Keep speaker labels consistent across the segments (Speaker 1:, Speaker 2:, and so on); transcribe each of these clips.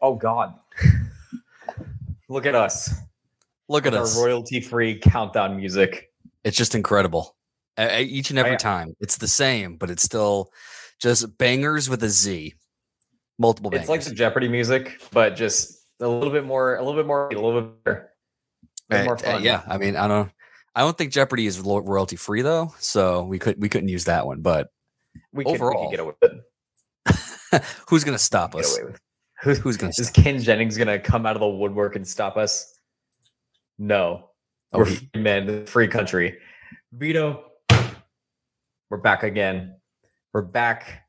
Speaker 1: Oh God. Look at us.
Speaker 2: Look at
Speaker 1: with
Speaker 2: us.
Speaker 1: Our royalty free countdown music.
Speaker 2: It's just incredible. Uh, each and every
Speaker 1: I-
Speaker 2: time. It's the same, but it's still just bangers with a Z. Multiple bangers.
Speaker 1: It's like some Jeopardy music, but just a little bit more, a little bit more, a little bit better. A little
Speaker 2: Uh,
Speaker 1: more
Speaker 2: uh,
Speaker 1: fun.
Speaker 2: yeah, I mean, I don't I don't think Jeopardy is royalty free though, so we could we couldn't use that one, but
Speaker 1: We could, we
Speaker 2: Overall.
Speaker 1: could get away with it.
Speaker 2: who's going to stop
Speaker 1: Get
Speaker 2: us?
Speaker 1: Away with it. Who's,
Speaker 2: to
Speaker 1: is? Ken Jennings gonna come out of the woodwork and stop us? No.
Speaker 2: Oh,
Speaker 1: We're free men, free country. Vito, we're back again. We're back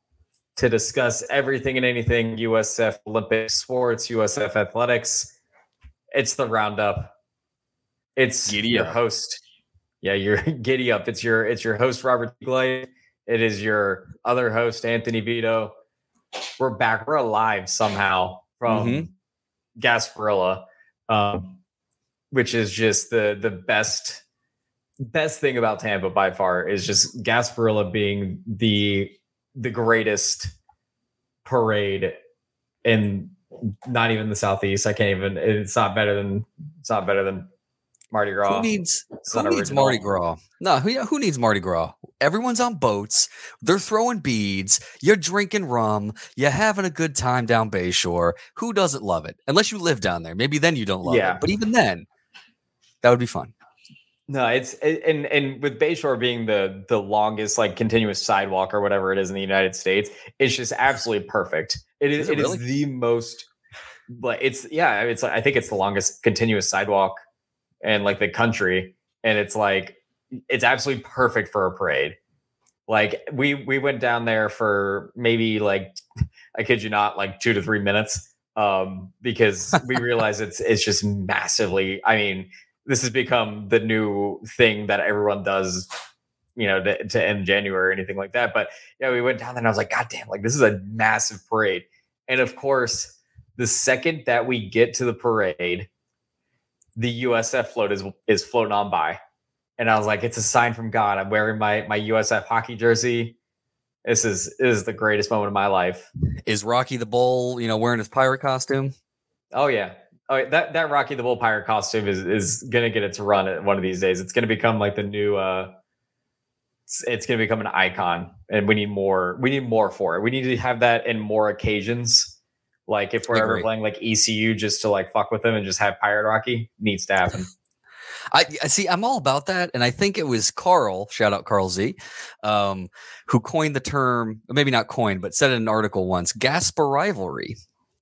Speaker 1: to discuss everything and anything USF Olympic sports, USF athletics. It's the roundup. It's
Speaker 2: Giddy
Speaker 1: your
Speaker 2: up.
Speaker 1: host. Yeah, you're giddy up. It's your it's your host Robert Glade. It is your other host Anthony Vito. We're back. We're alive somehow from
Speaker 2: Mhm.
Speaker 1: Gasparilla, um, which is just the the best best thing about Tampa by far is just Gasparilla being the the greatest parade in not even the southeast. I can't even. It's not better than. It's not better than Mardi Gras.
Speaker 2: Who needs
Speaker 1: It's
Speaker 2: who needs. Mardi Gras? No, who who needs Mardi Gras? Everyone's on boats. They're throwing beads. You're drinking rum. You're having a good time down Bayshore. Who doesn't love it? Unless you live down there. Maybe then you don't love
Speaker 1: Yeah.
Speaker 2: it. But even then, that would be fun.
Speaker 1: No, it's and and with Bayshore being the the longest like continuous sidewalk or whatever it is in the United States, it's just absolutely perfect. It is,
Speaker 2: Is it
Speaker 1: it is
Speaker 2: really?
Speaker 1: the most like it's yeah, it's I think it's the longest continuous sidewalk in like the country and it's like it's absolutely perfect for a parade. Like we we went down there for maybe like I kid you not like 2 to 3 minutes um because we realize it's it's just massively I mean this has become the new thing that everyone does, you know, to, to end January or anything like that. But yeah, we went down there and I was like, God damn, like this is a massive parade. And of course, the second that we get to the parade, the USF float is is floating on by. And I was like, it's a sign from God. I'm wearing my my USF hockey jersey. This is this is the greatest moment of my life.
Speaker 2: Is Rocky the Bull, you know, wearing his pirate costume?
Speaker 1: Oh yeah. Oh, that that Rocky the Bull pirate costume is is gonna get its run at one of these days. It's gonna become like the new. uh It's, it's gonna become an icon, and we need more. We need more for it. We need to have that in more occasions. Like if we're
Speaker 2: I
Speaker 1: ever
Speaker 2: agree.
Speaker 1: playing like ECU, just to like fuck with them and just have pirate Rocky needs to happen.
Speaker 2: I, I see. I'm all about that, and I think it was Carl. Shout out Carl Z, um, who coined the term. Maybe not coined, but said in an article once. Gasper rivalry,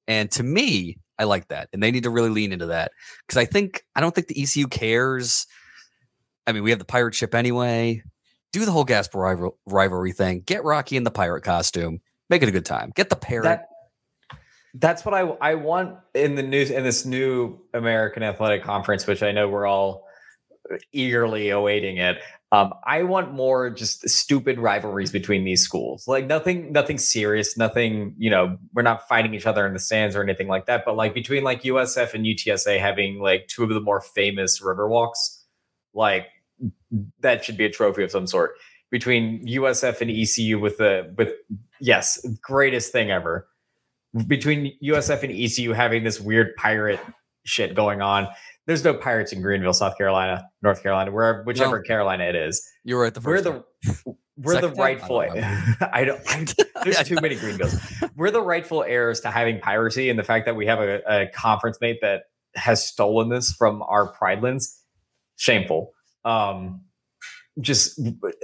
Speaker 2: and to me, I like that, and they need to really lean into that because I think I don't think the ECU cares. I mean, we have the pirate ship anyway. Do the whole Gasper rival- rivalry thing. Get Rocky in the pirate costume. Make it a good time. Get the parrot.
Speaker 1: that that's what I I want in the news in this new American Athletic Conference, which I know we're all eagerly awaiting it. Um, I want more just stupid rivalries between these schools. Like nothing, nothing serious, nothing. You know, we're not fighting each other in the stands or anything like that. But like between like USF and UTSA having like two of the more famous river walks, like that should be a trophy of some sort. Between USF and ECU with the with yes, greatest thing ever between USF and ECU having this weird pirate shit going on. There's no pirates in Greenville, South Carolina, North Carolina, wherever whichever
Speaker 2: No.
Speaker 1: Carolina it is.
Speaker 2: You're right. The
Speaker 1: We're
Speaker 2: first
Speaker 1: the we're the
Speaker 2: Second time? I
Speaker 1: rightful.
Speaker 2: don't
Speaker 1: I don't. I, there's too many Greenvilles. We're the rightful heirs to having piracy, and the fact that we have a, a conference mate that has stolen this from our pridelands, shameful. Um, just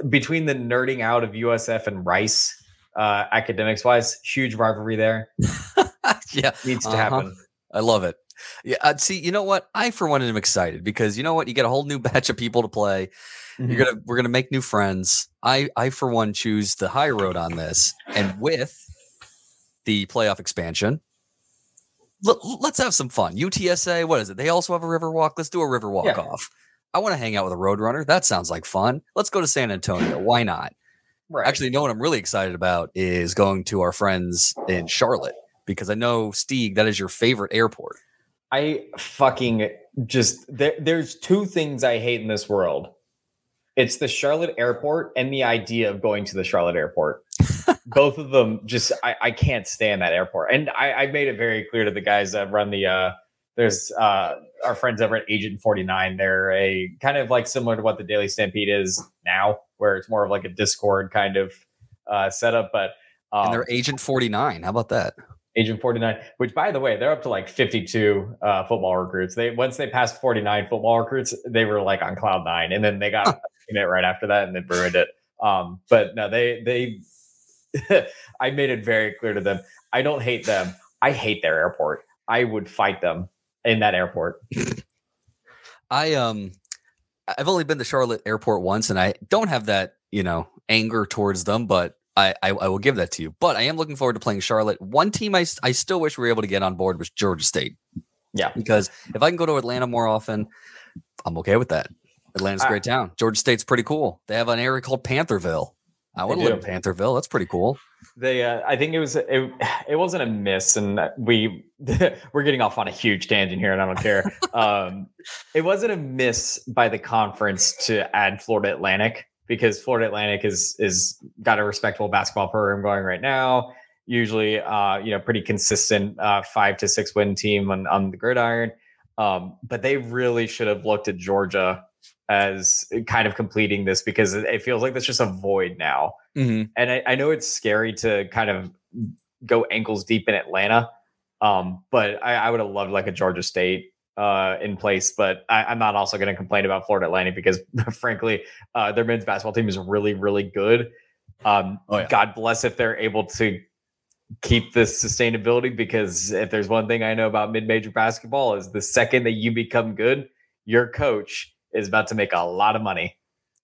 Speaker 1: between the nerding out of USF and Rice, uh, academics wise, huge rivalry there
Speaker 2: yeah.
Speaker 1: needs to
Speaker 2: Uh-huh.
Speaker 1: happen.
Speaker 2: I love it. Yeah. Uh, see, you know what? I for one am excited because you know what? You get a whole new batch of people to play.
Speaker 1: Mhm.
Speaker 2: You're gonna we're gonna make new friends. I I for one choose the high road on this, and with the playoff expansion, let, us have some fun. UTSA, what is it? They also have a river walk. Let's do a river walk
Speaker 1: Yeah.
Speaker 2: off. I want to hang out with a road runner. That sounds like fun. Let's go to San Antonio. Why not?
Speaker 1: Right.
Speaker 2: Actually, you know what I'm really excited about is going to our friends in Charlotte because I know Stieg, that is your favorite airport.
Speaker 1: I fucking just there, there's two things I hate in this world. It's the Charlotte airport and the idea of going to the Charlotte airport. both of them just I, I can't stand that airport. And I, I made it very clear to the guys that run the uh there's uh our friends over at Agent 49. They're a kind of like similar to what the Daily Stampede is now, where it's more of like a Discord kind of uh setup. But
Speaker 2: um, and they're Agent 49. How about that?
Speaker 1: Agent 49, which by the way, they're up to like 52 uh, football recruits. They once they passed 49 football recruits, they were like on cloud nine, and then they got it right after that, and they ruined it. Um, but no, they they I made it very clear to them. I don't hate them. I hate their airport. I would fight them in that airport.
Speaker 2: I um I've only been to Charlotte Airport once, and I don't have that you know anger towards them, but I, I, I will give that to you. But I am looking forward to playing Charlotte. One team I I still wish we were able to get on board was Georgia State.
Speaker 1: Yeah,
Speaker 2: because if I can go to Atlanta more often, I'm okay with that. Atlanta's a great town. Georgia State's pretty cool. They have an area called Pantherville. I want to live in Pantherville. That's pretty cool.
Speaker 1: They, uh, I think it was it, it wasn't a miss, and we we're getting off on a huge tangent here, and I don't care. um, it wasn't a miss by the conference to add Florida Atlantic because Florida Atlantic is is got a respectable basketball program going right now. Usually, uh, you know, pretty consistent uh, five to six win team on on the gridiron. Um, but they really should have looked at Georgia as kind of completing this because it feels like there's just a void now. Mm-hmm. And I, I, know it's scary to kind of go ankles deep in Atlanta, um, but I, I would have loved like a Georgia State uh, in place. But I, am not also going to complain about Florida Atlantic because, frankly, uh, their men's basketball team is really, really good. Um, oh, yeah. God bless if they're able to keep this sustainability because if there's one thing I know about mid-major basketball is the second that you become good, your coach is about to make a lot of money.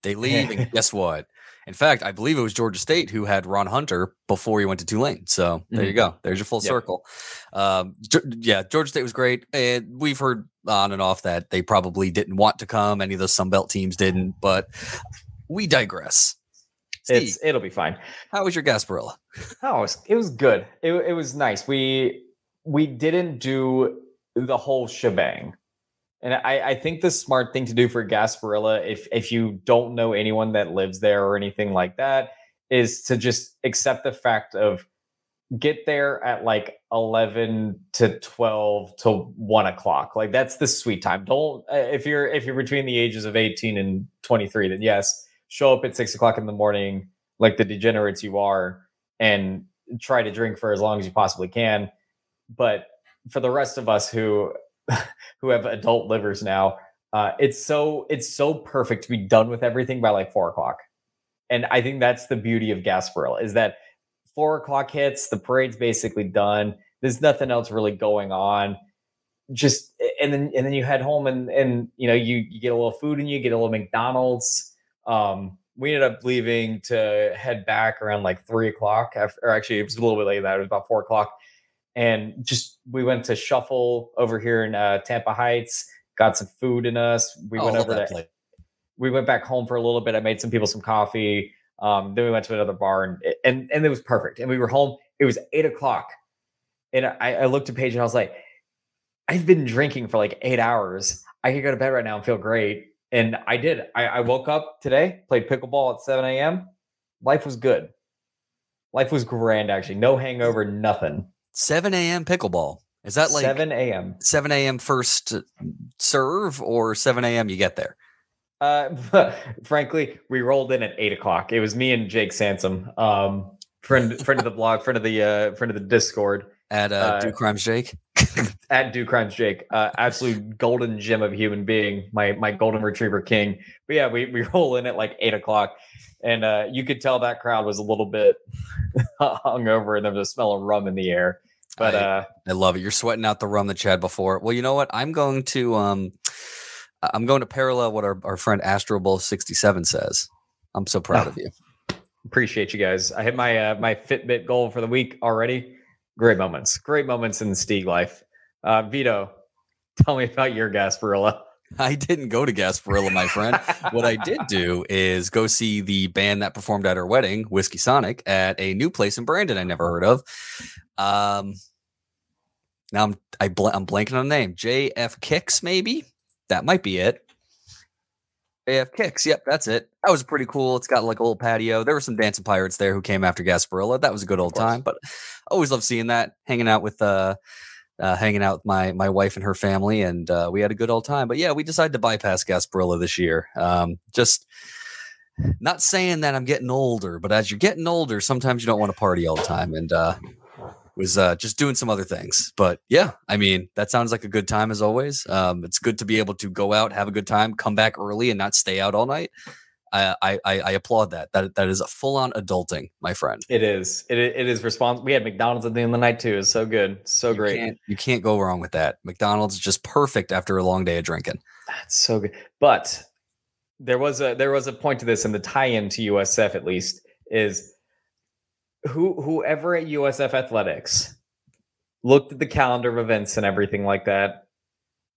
Speaker 2: They leave, and guess what? In fact, I believe it was Georgia State who had Ron Hunter before he went to Tulane. So there mm-hmm. you go. There's your full yep. circle. Um, yeah, Georgia State was great, and we've heard on and off that they probably didn't want to come. Any of those Sun Belt teams didn't, but we digress.
Speaker 1: Steve, it's it'll be fine.
Speaker 2: How was your Gasparilla?
Speaker 1: Oh, it was, it was good. It, it was nice. We we didn't do the whole shebang. And I, I think the smart thing to do for Gasparilla, if if you don't know anyone that lives there or anything like that, is to just accept the fact of get there at like 11 to 12 to 1 o'clock. Like that's the sweet time. Don't uh, if you're if you're between the ages of 18 and 23 then yes show up at 6 o'clock in the morning like the degenerates you are and try to drink for as long as you possibly can. But for the rest of us who who have adult livers now, uh, it's so it's so perfect to be done with everything by like four o'clock. And I think that's the beauty of Gasparilla is that four o'clock hits, the parade's basically done. There's nothing else really going on. Just and then and then you head home and and you know you you get a little food and you get a little McDonald's. Um, we ended up leaving to head back around like three o'clock. After, or actually, it was a little bit later. That it was about four o'clock and just we went to Shuffle over here in uh, Tampa Heights, got some food in us. We oh, went over to we went back home for a little bit. I made some people some coffee. Um, then we went to another bar and and and it was perfect. And we were home. It was eight o'clock, and I, I looked at Paige and I was like, I've been drinking for like eight hours. I could go to bed right now and feel great. And I did. I, I woke up today, played pickleball at 7 a.m. Life was good. Life was grand, actually. No hangover, nothing.
Speaker 2: 7 a.m. pickleball. Is that like
Speaker 1: 7 a.m.
Speaker 2: 7 a.m. first serve or 7 a.m. you get there?
Speaker 1: Uh, frankly, we rolled in at eight o'clock. It was me and Jake Sansom, um, friend friend of the blog, friend of the uh, friend of the Discord.
Speaker 2: At uh, uh Do Crimes Jake.
Speaker 1: at Do Crimes Jake, uh, absolute golden gem of human being, my my golden retriever king. But yeah, we we roll in at like eight o'clock, and uh, you could tell that crowd was a little bit hungover, and there was a smell of rum in the air. But I, uh,
Speaker 2: I love it. You're sweating out the rum that you had before. Well, you know what? I'm going to um, I'm going to parallel what our, our friend Astro Bull 67 says. I'm so proud of you.
Speaker 1: Appreciate you guys. I hit my uh, my Fitbit goal for the week already. Great moments. Great moments in the Stieg life. Uh, Vito, tell me about your Gasparilla.
Speaker 2: I didn't go to Gasparilla, my friend. what I did do is go see the band that performed at our wedding, Whiskey Sonic, at a new place in Brandon I never heard of. Um, now I'm I bl- I'm blanking on the name. JF Kicks, maybe that might be it. JF Kicks. Yep, that's it. That was pretty cool. It's got like a little patio. There were some dancing pirates there who came after Gasparilla. That was a good old time. But I always love seeing that, hanging out with uh, uh hanging out with my my wife and her family, and uh, we had a good old time. But yeah, we decided to bypass Gasparilla this year. Um, just not saying that I'm getting older, but as you're getting older, sometimes you don't want to party all the time. And uh, was uh, just doing some other things. But yeah, I mean, that sounds like a good time as always. Um, it's good to be able to go out, have a good time, come back early, and not stay out all night. I I, I applaud that. That that is a full on adulting, my friend.
Speaker 1: It is. It it is responsible. We had McDonald's at the end of the night too. It's so good, so
Speaker 2: you
Speaker 1: great.
Speaker 2: Can't, you can't go wrong with that. McDonald's is just perfect after a long day of drinking.
Speaker 1: That's so good. But there was a there was a point to this, and the tie-in to USF at least is who whoever at USF Athletics looked at the calendar of events and everything like that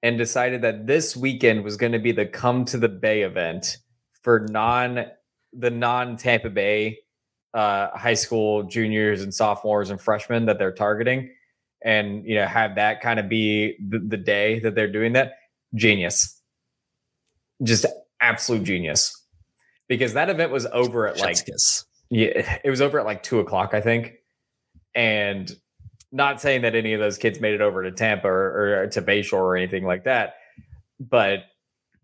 Speaker 1: and decided that this weekend was going to be the come to the bay event for non the non Tampa Bay uh, high school juniors and sophomores and freshmen that they're targeting and you know have that kind of be the, the day that they're doing that genius. Just absolute genius. Because that event was over at like yeah, it was over at like two o'clock, I think. And not saying that any of those kids made it over to Tampa or, or to Bayshore or anything like that, but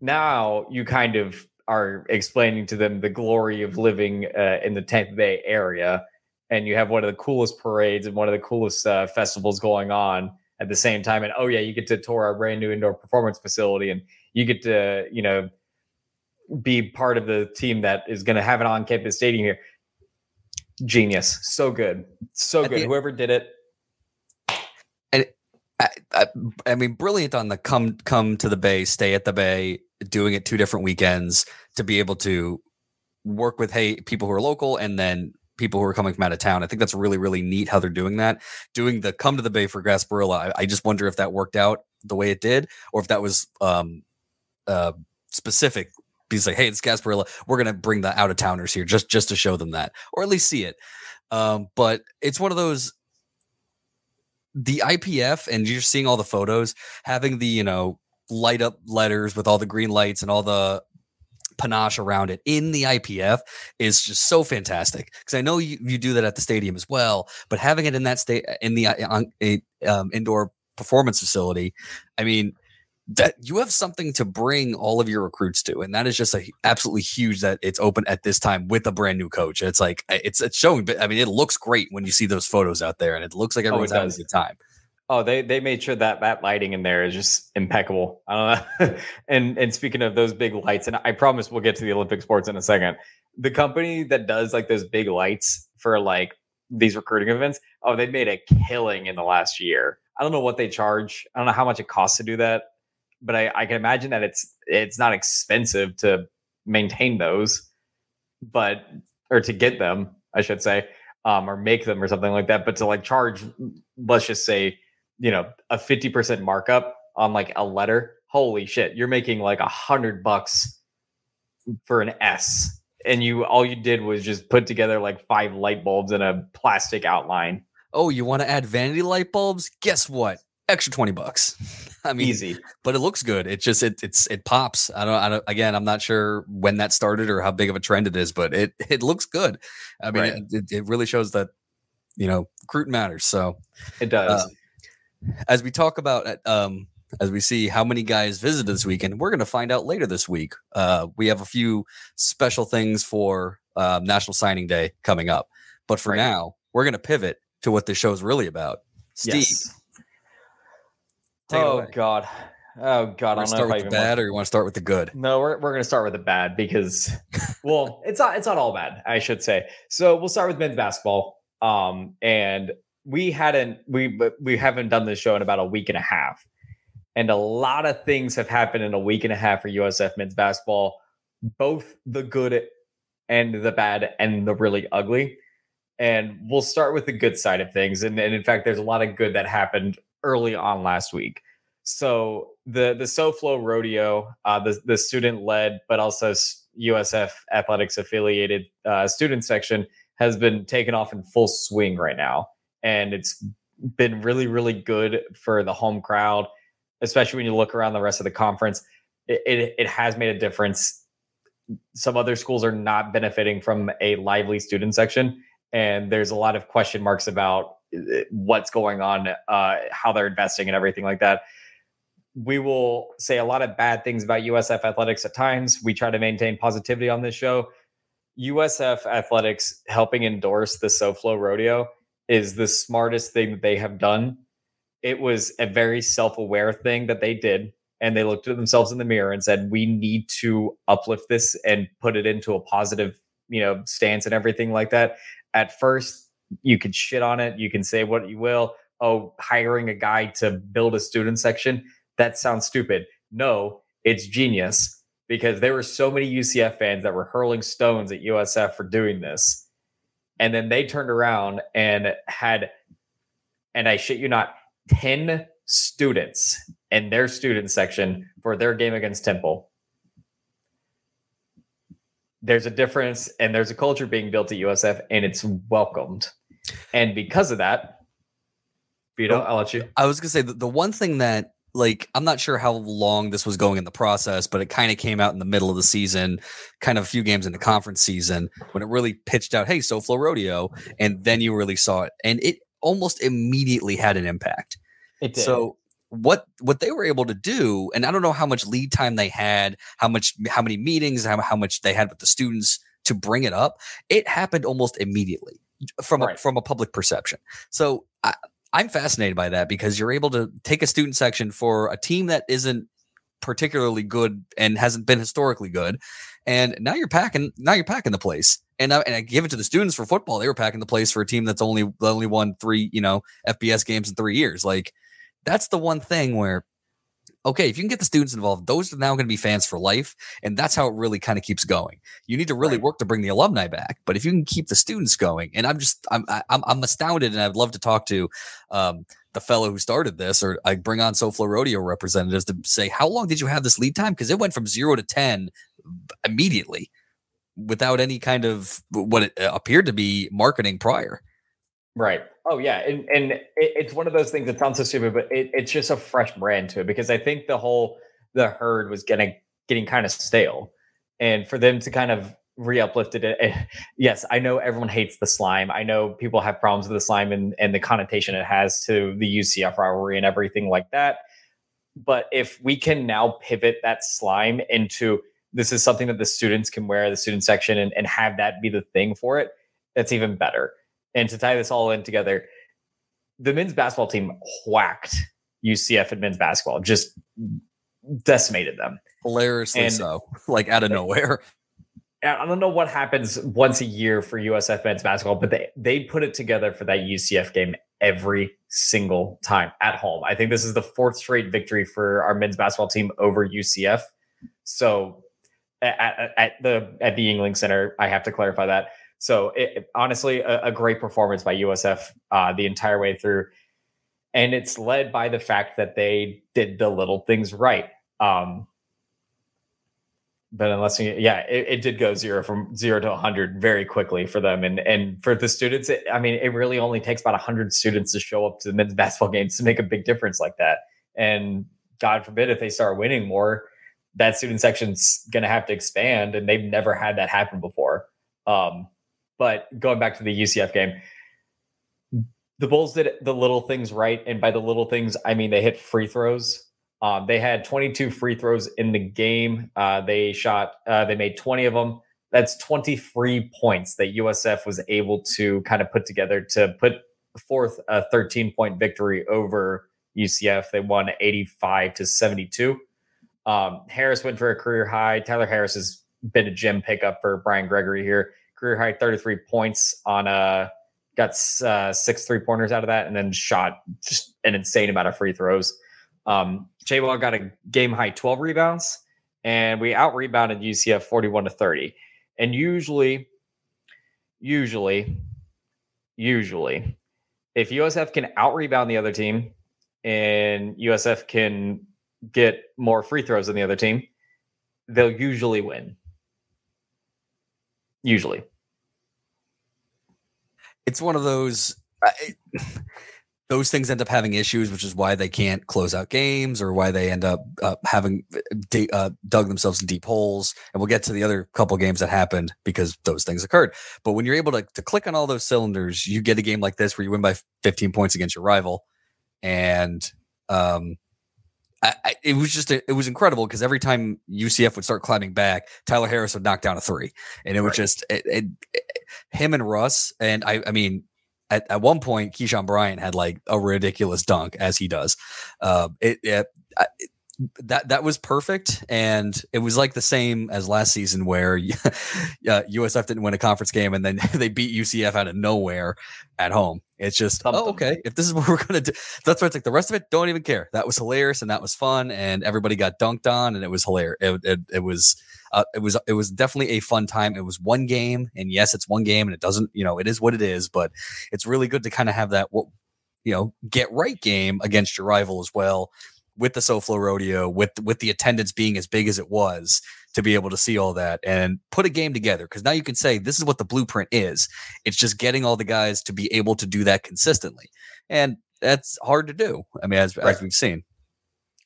Speaker 1: now you kind of are explaining to them the glory of living uh, in the Tampa Bay area, and you have one of the coolest parades and one of the coolest uh, festivals going on at the same time. And oh yeah, you get to tour our brand new indoor performance facility, and you get to you know be part of the team that is going to have an on-campus stadium here. Genius. So good. So good. whoever did it.
Speaker 2: And I, I, I, mean brilliant on the come come to the bay stay at the bay doing it two different weekends to be able to work with hey people who are local and then people who are coming from out of town i think that's really really neat how they're doing that doing the come to the bay for gasparilla I, I just wonder if that worked out the way it did or if that was um uh specific He's like, hey, it's Gasparilla. We're gonna bring the out of towners here just just to show them that, or at least see it. Um, but it's one of those the IPF, and you're seeing all the photos, having the you know light up letters with all the green lights and all the panache around it in the IPF is just so fantastic. Because I know you, you do that at the stadium as well, but having it in that state in the uh, on, a, um, indoor performance facility, I mean, that you have something to bring all of your recruits to and that is just a, absolutely huge that it's open at this time with a brand new coach. It's like it's it's showing but i mean it looks great when you see those photos out there and it looks like oh, everyone's oh, having a good time
Speaker 1: oh they they made sure that that lighting in there is just impeccable. I don't know. And and speaking of those big lights and i promise we'll get to the olympic sports in a second. The company that does like those big lights for like these recruiting events oh they made a killing in the last year. I don't know what they charge. I don't know how much it costs to do that but I, I can imagine that it's it's not expensive to maintain those, but or to get them, I should say, um, or make them or something like that. But to like charge, let's just say, you know, a fifty percent markup on like a letter. Holy shit, you're making like a hundred bucks for an S, and you all you did was just put together like five light bulbs and a plastic outline.
Speaker 2: Oh, you want to add vanity light bulbs? Guess what? Extra twenty bucks. I mean,
Speaker 1: easy,
Speaker 2: but it looks good. It just it it's it pops. I don't, I don't. Again, I'm not sure when that started or how big of a trend it is, but it it looks good. I mean, right. it, it really shows that you know recruit matters. So
Speaker 1: it does. Uh,
Speaker 2: as we talk about uh, um as we see how many guys visited this weekend, we're going to find out later this week. Uh, we have a few special things for uh, National Signing Day coming up, but for right. now, we're going to pivot to what this show is really about. Steve. Yes
Speaker 1: oh God. Oh God.
Speaker 2: I start with the bad, want... or you want to start with the good?
Speaker 1: No, we're we're gonna start with the bad because, well, it's not it's not all bad, I should say. So we'll start with men's basketball. Um, and we hadn't we we haven't done this show in about a week and a half, and a lot of things have happened in a week and a half for USF men's basketball, both the good and the bad and the really ugly. And we'll start with the good side of things. And, and in fact, there's a lot of good that happened early on last week. So the the SoFlo Rodeo, uh, the the student led but also USF athletics affiliated uh, student section has been taken off in full swing right now, and it's been really really good for the home crowd, especially when you look around the rest of the conference. It, it, it has made a difference some other schools are not benefiting from a lively student section, and there's a lot of question marks about uh, what's going on, uh, how they're investing, and everything like that. We will say a lot of bad things about USF athletics at times. We try to maintain positivity on this show. USF athletics helping endorse the SoFlo rodeo is the smartest thing that they have done. It was a very self aware thing that they did. And they looked at themselves in the mirror and said, we need to uplift this and put it into a positive, you know, stance and everything like that. At first, you could shit on it. You can say what you will. Oh, hiring a guy to build a student section. That sounds stupid. No, it's genius because there were so many UCF fans that were hurling stones at USF for doing this. And then they turned around and had, and I shit you not, 10 students in their student section for their game against Temple. There's a difference and there's a culture being built at USF and it's welcomed. And because of that, Vito, I'll let you.
Speaker 2: I was gonna say the, the one thing that like I'm not sure how long this was going in the process, but it kind of came out in the middle of the season, kind of a few games in the conference season when it really pitched out, hey, SoFlo Rodeo, and then you really saw it, and it almost immediately had an impact.
Speaker 1: It did.
Speaker 2: So what what they were able to do, and I don't know how much lead time they had, how much how many meetings, how, how much they had with the students to bring it up. It happened almost immediately from
Speaker 1: Right.
Speaker 2: a, from a public perception. So I, I'm fascinated by that because you're able to take a student section for a team that isn't particularly good and hasn't been historically good, and now you're packing now you're packing the place. And I, and I give it to the students for football. They were packing the place for a team that's only only won three you know FBS games in three years. Like that's the one thing where okay, if you can get the students involved, those are now going to be fans for life, and that's how it really kind of keeps going. You need to really
Speaker 1: Right.
Speaker 2: work to bring the alumni back, but if you can keep the students going, and I'm just I'm I'm, I'm astounded, and I'd love to talk to um, the fellow who started this, or I bring on SoFlo Rodeo representatives to say how long did you have this lead time? Because it went from zero to ten immediately without any kind of what it uh, appeared to be marketing prior.
Speaker 1: Right. Oh yeah, and and it, it's one of those things that sounds so stupid, but it, it's just a fresh brand to it because I think the whole the herd was getting getting kind of stale, and for them to kind of re-uplifted it. eh, yes, I know everyone hates the slime. I know people have problems with the slime and and the connotation it has to the UCF rivalry and everything like that. But if we can now pivot that slime into this is something that the students can wear, the student section, and, and have that be the thing for it, that's even better. And to tie this all in together, the men's basketball team whacked UCF at men's basketball, just decimated them.
Speaker 2: Hilariously
Speaker 1: And-
Speaker 2: so, like out of nowhere.
Speaker 1: I don't know what happens once a year for USF men's basketball, but they they put it together for that UCF game every single time at home. I think this is the fourth straight victory for our men's basketball team over UCF. So at, at, at the at the Yuengling Center, I have to clarify that. So it, honestly, a, a great performance by USF uh, the entire way through, and it's led by the fact that they did the little things right. Um, but unless you, yeah, it, it did go zero from zero to 100 very quickly for them. And and for the students, it, I mean, it really only takes about 100 students to show up to the men's basketball games to make a big difference like that. And God forbid if they start winning more, that student section's going to have to expand. And they've never had that happen before. Um, but going back to the UCF game, the Bulls did the little things right. And by the little things, I mean they hit free throws. Um, they had 22 free throws in the game. Uh, they shot, uh, they made 20 of them. That's 23 points that USF was able to kind of put together to put forth a 13 point victory over UCF. They won 85 to 72. Um, Harris went for a career high. Tyler Harris has been a gem pickup for Brian Gregory here. Career high 33 points on a got uh, six three pointers out of that, and then shot just an insane amount of free throws. Um, Jay Wall got a game high 12 rebounds, and we out rebounded UCF 41 to 30. And usually, usually, usually, if USF can out rebound the other team and USF can get more free throws than the other team, they'll usually win. Usually.
Speaker 2: it's one of those I- those things end up having issues, which is why they can't close out games or why they end up uh, having uh, uh, dug themselves in deep holes. And we'll get to the other couple games that happened because those things occurred. But when you're able to, to click on all those cylinders, you get a game like this where you win by 15 points against your rival. And um, I, I, it was just a, it was incredible because every time UCF would start climbing back, Tyler Harris would knock down a three, and it was just it, it, him and Russ. And I, I mean, at, at one point, Keyshawn Bryant had like a ridiculous dunk as he does. Uh, it, it, it that that was perfect, and it was like the same as last season where uh, USF didn't win a conference game and then they beat UCF out of nowhere at home. It's just oh okay, if this is what we're gonna do, that's why it's like the rest of it don't even care. That was hilarious and that was fun, and everybody got dunked on, and it was hilarious. It, it, it was uh, it was it was definitely a fun time. It was one game, and yes, it's one game, and it doesn't you know it is what it is, but it's really good to kind of have that what you know get right game against your rival as well with the SoFlo rodeo with with the attendance being as big as it was to be able to see all that and put a game together because now you can say this is what the blueprint is it's just getting all the guys to be able to do that consistently and that's hard to do i mean as, right. as we've seen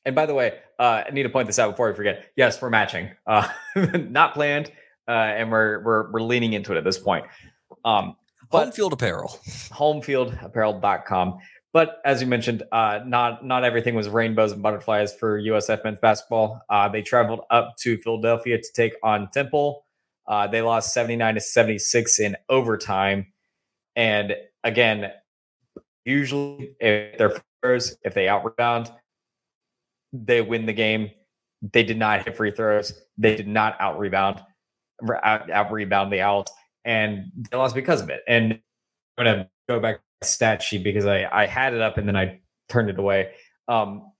Speaker 1: and by the way, uh, I need to point this out before I forget. Yes, we're matching. Uh, not planned, uh, and we're we're we're leaning into it at this point.
Speaker 2: Um, home field apparel.
Speaker 1: Homefieldapparel.com. But as you mentioned, uh, not not everything was rainbows and butterflies for USF men's basketball. Uh, they traveled up to Philadelphia to take on Temple. Uh, they lost 79 to 76 in overtime. And again, usually if they're first, if they out rebound, they win the game. They did not hit free throws. They did not out rebound, out, rebound the Owls, and they lost because of it. And I'm gonna go back to stat sheet because I I had it up and then I turned it away. Um,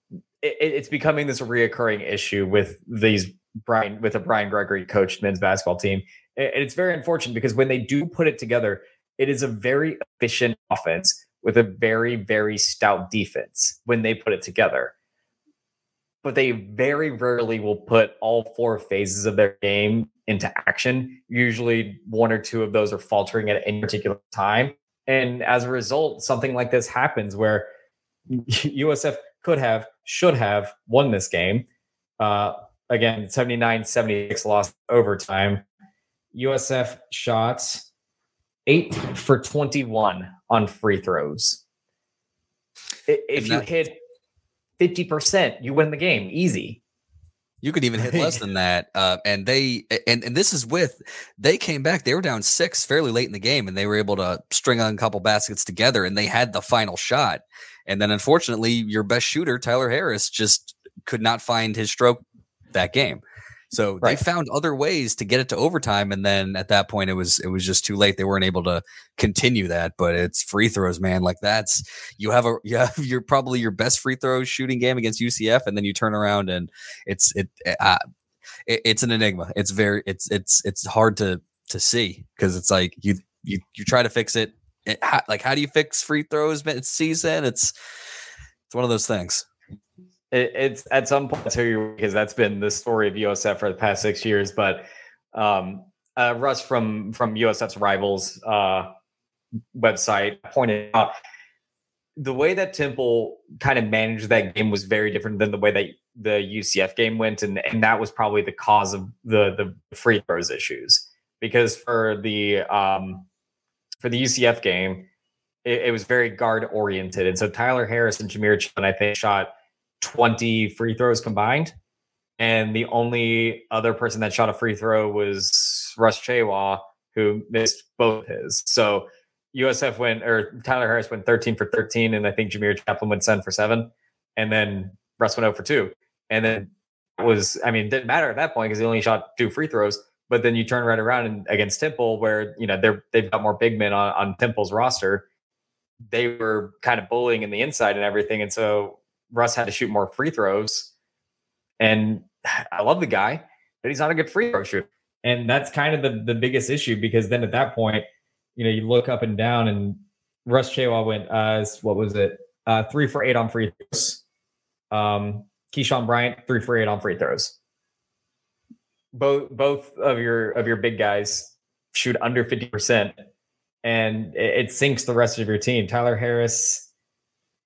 Speaker 1: it, it's becoming this reoccurring issue with these Brian with a Brian Gregory coached men's basketball team. And it's very unfortunate because when they do put it together, it is a very efficient offense with a very very stout defense when they put it together but they very rarely will put all four phases of their game into action. Usually, one or two of those are faltering at any particular time. And as a result, something like this happens where USF could have, should have won this game. Uh, again, 79 76 lost overtime. USF shots eight for 21 on free throws. If you hit 50%, you win the game easy.
Speaker 2: You could even hit less than that. Uh, and they and and this is with they came back. They were down six fairly late in the game, and they were able to string on a couple baskets together, and they had the final shot. And then, unfortunately, your best shooter, Tyler Harris, just could not find his stroke that game. So right. they found other ways to get it to overtime, and then at that point, it was it was just too late. They weren't able to continue that. But it's free throws, man. Like that's you have a you have your probably your best free throw shooting game against UCF, and then you turn around and it's it, uh, it it's an enigma. It's very it's it's it's hard to to see because it's like you you you try to fix it. it how, like how do you fix free throws? It's season. It's it's one of those things
Speaker 1: it, it's at some point too because that's been the story of USF for the past six years. But um, uh, Russ from from USF's rivals uh, website pointed out the way that Temple kind of managed that game was very different than the way that the UCF game went, and and that was probably the cause of the the free throws issues. Because for the um, for the UCF game, it, it was very guard oriented, and so Tyler Harris and Jameer Chun, I think, shot 20 free throws combined. And the only other person that shot a free throw was Russ Tchewa, who missed both his. So USF went, or Tyler Harris went 13 for 13, and I think Jameer Chaplin went 7 for 7. And then Russ went 0 for 2. And then was, I mean, it didn't matter at that point because he only shot two free throws. But then you turn right around and against Temple, where you know they're they've got more big men on, on Temple's roster. They were kind of bullying in the inside and everything. And so Russ had to shoot more free throws. And I love the guy, but he's not a good free throw shooter. And that's kind of the, the biggest issue because then at that point, you know, you look up and down and Russ Tchewa went, uh, what was it? Uh, three for eight on free throws. Um, Keyshawn Bryant, three for eight on free throws. Both both of your of your big guys shoot under 50%. And it, it sinks the rest of your team. Tyler Harris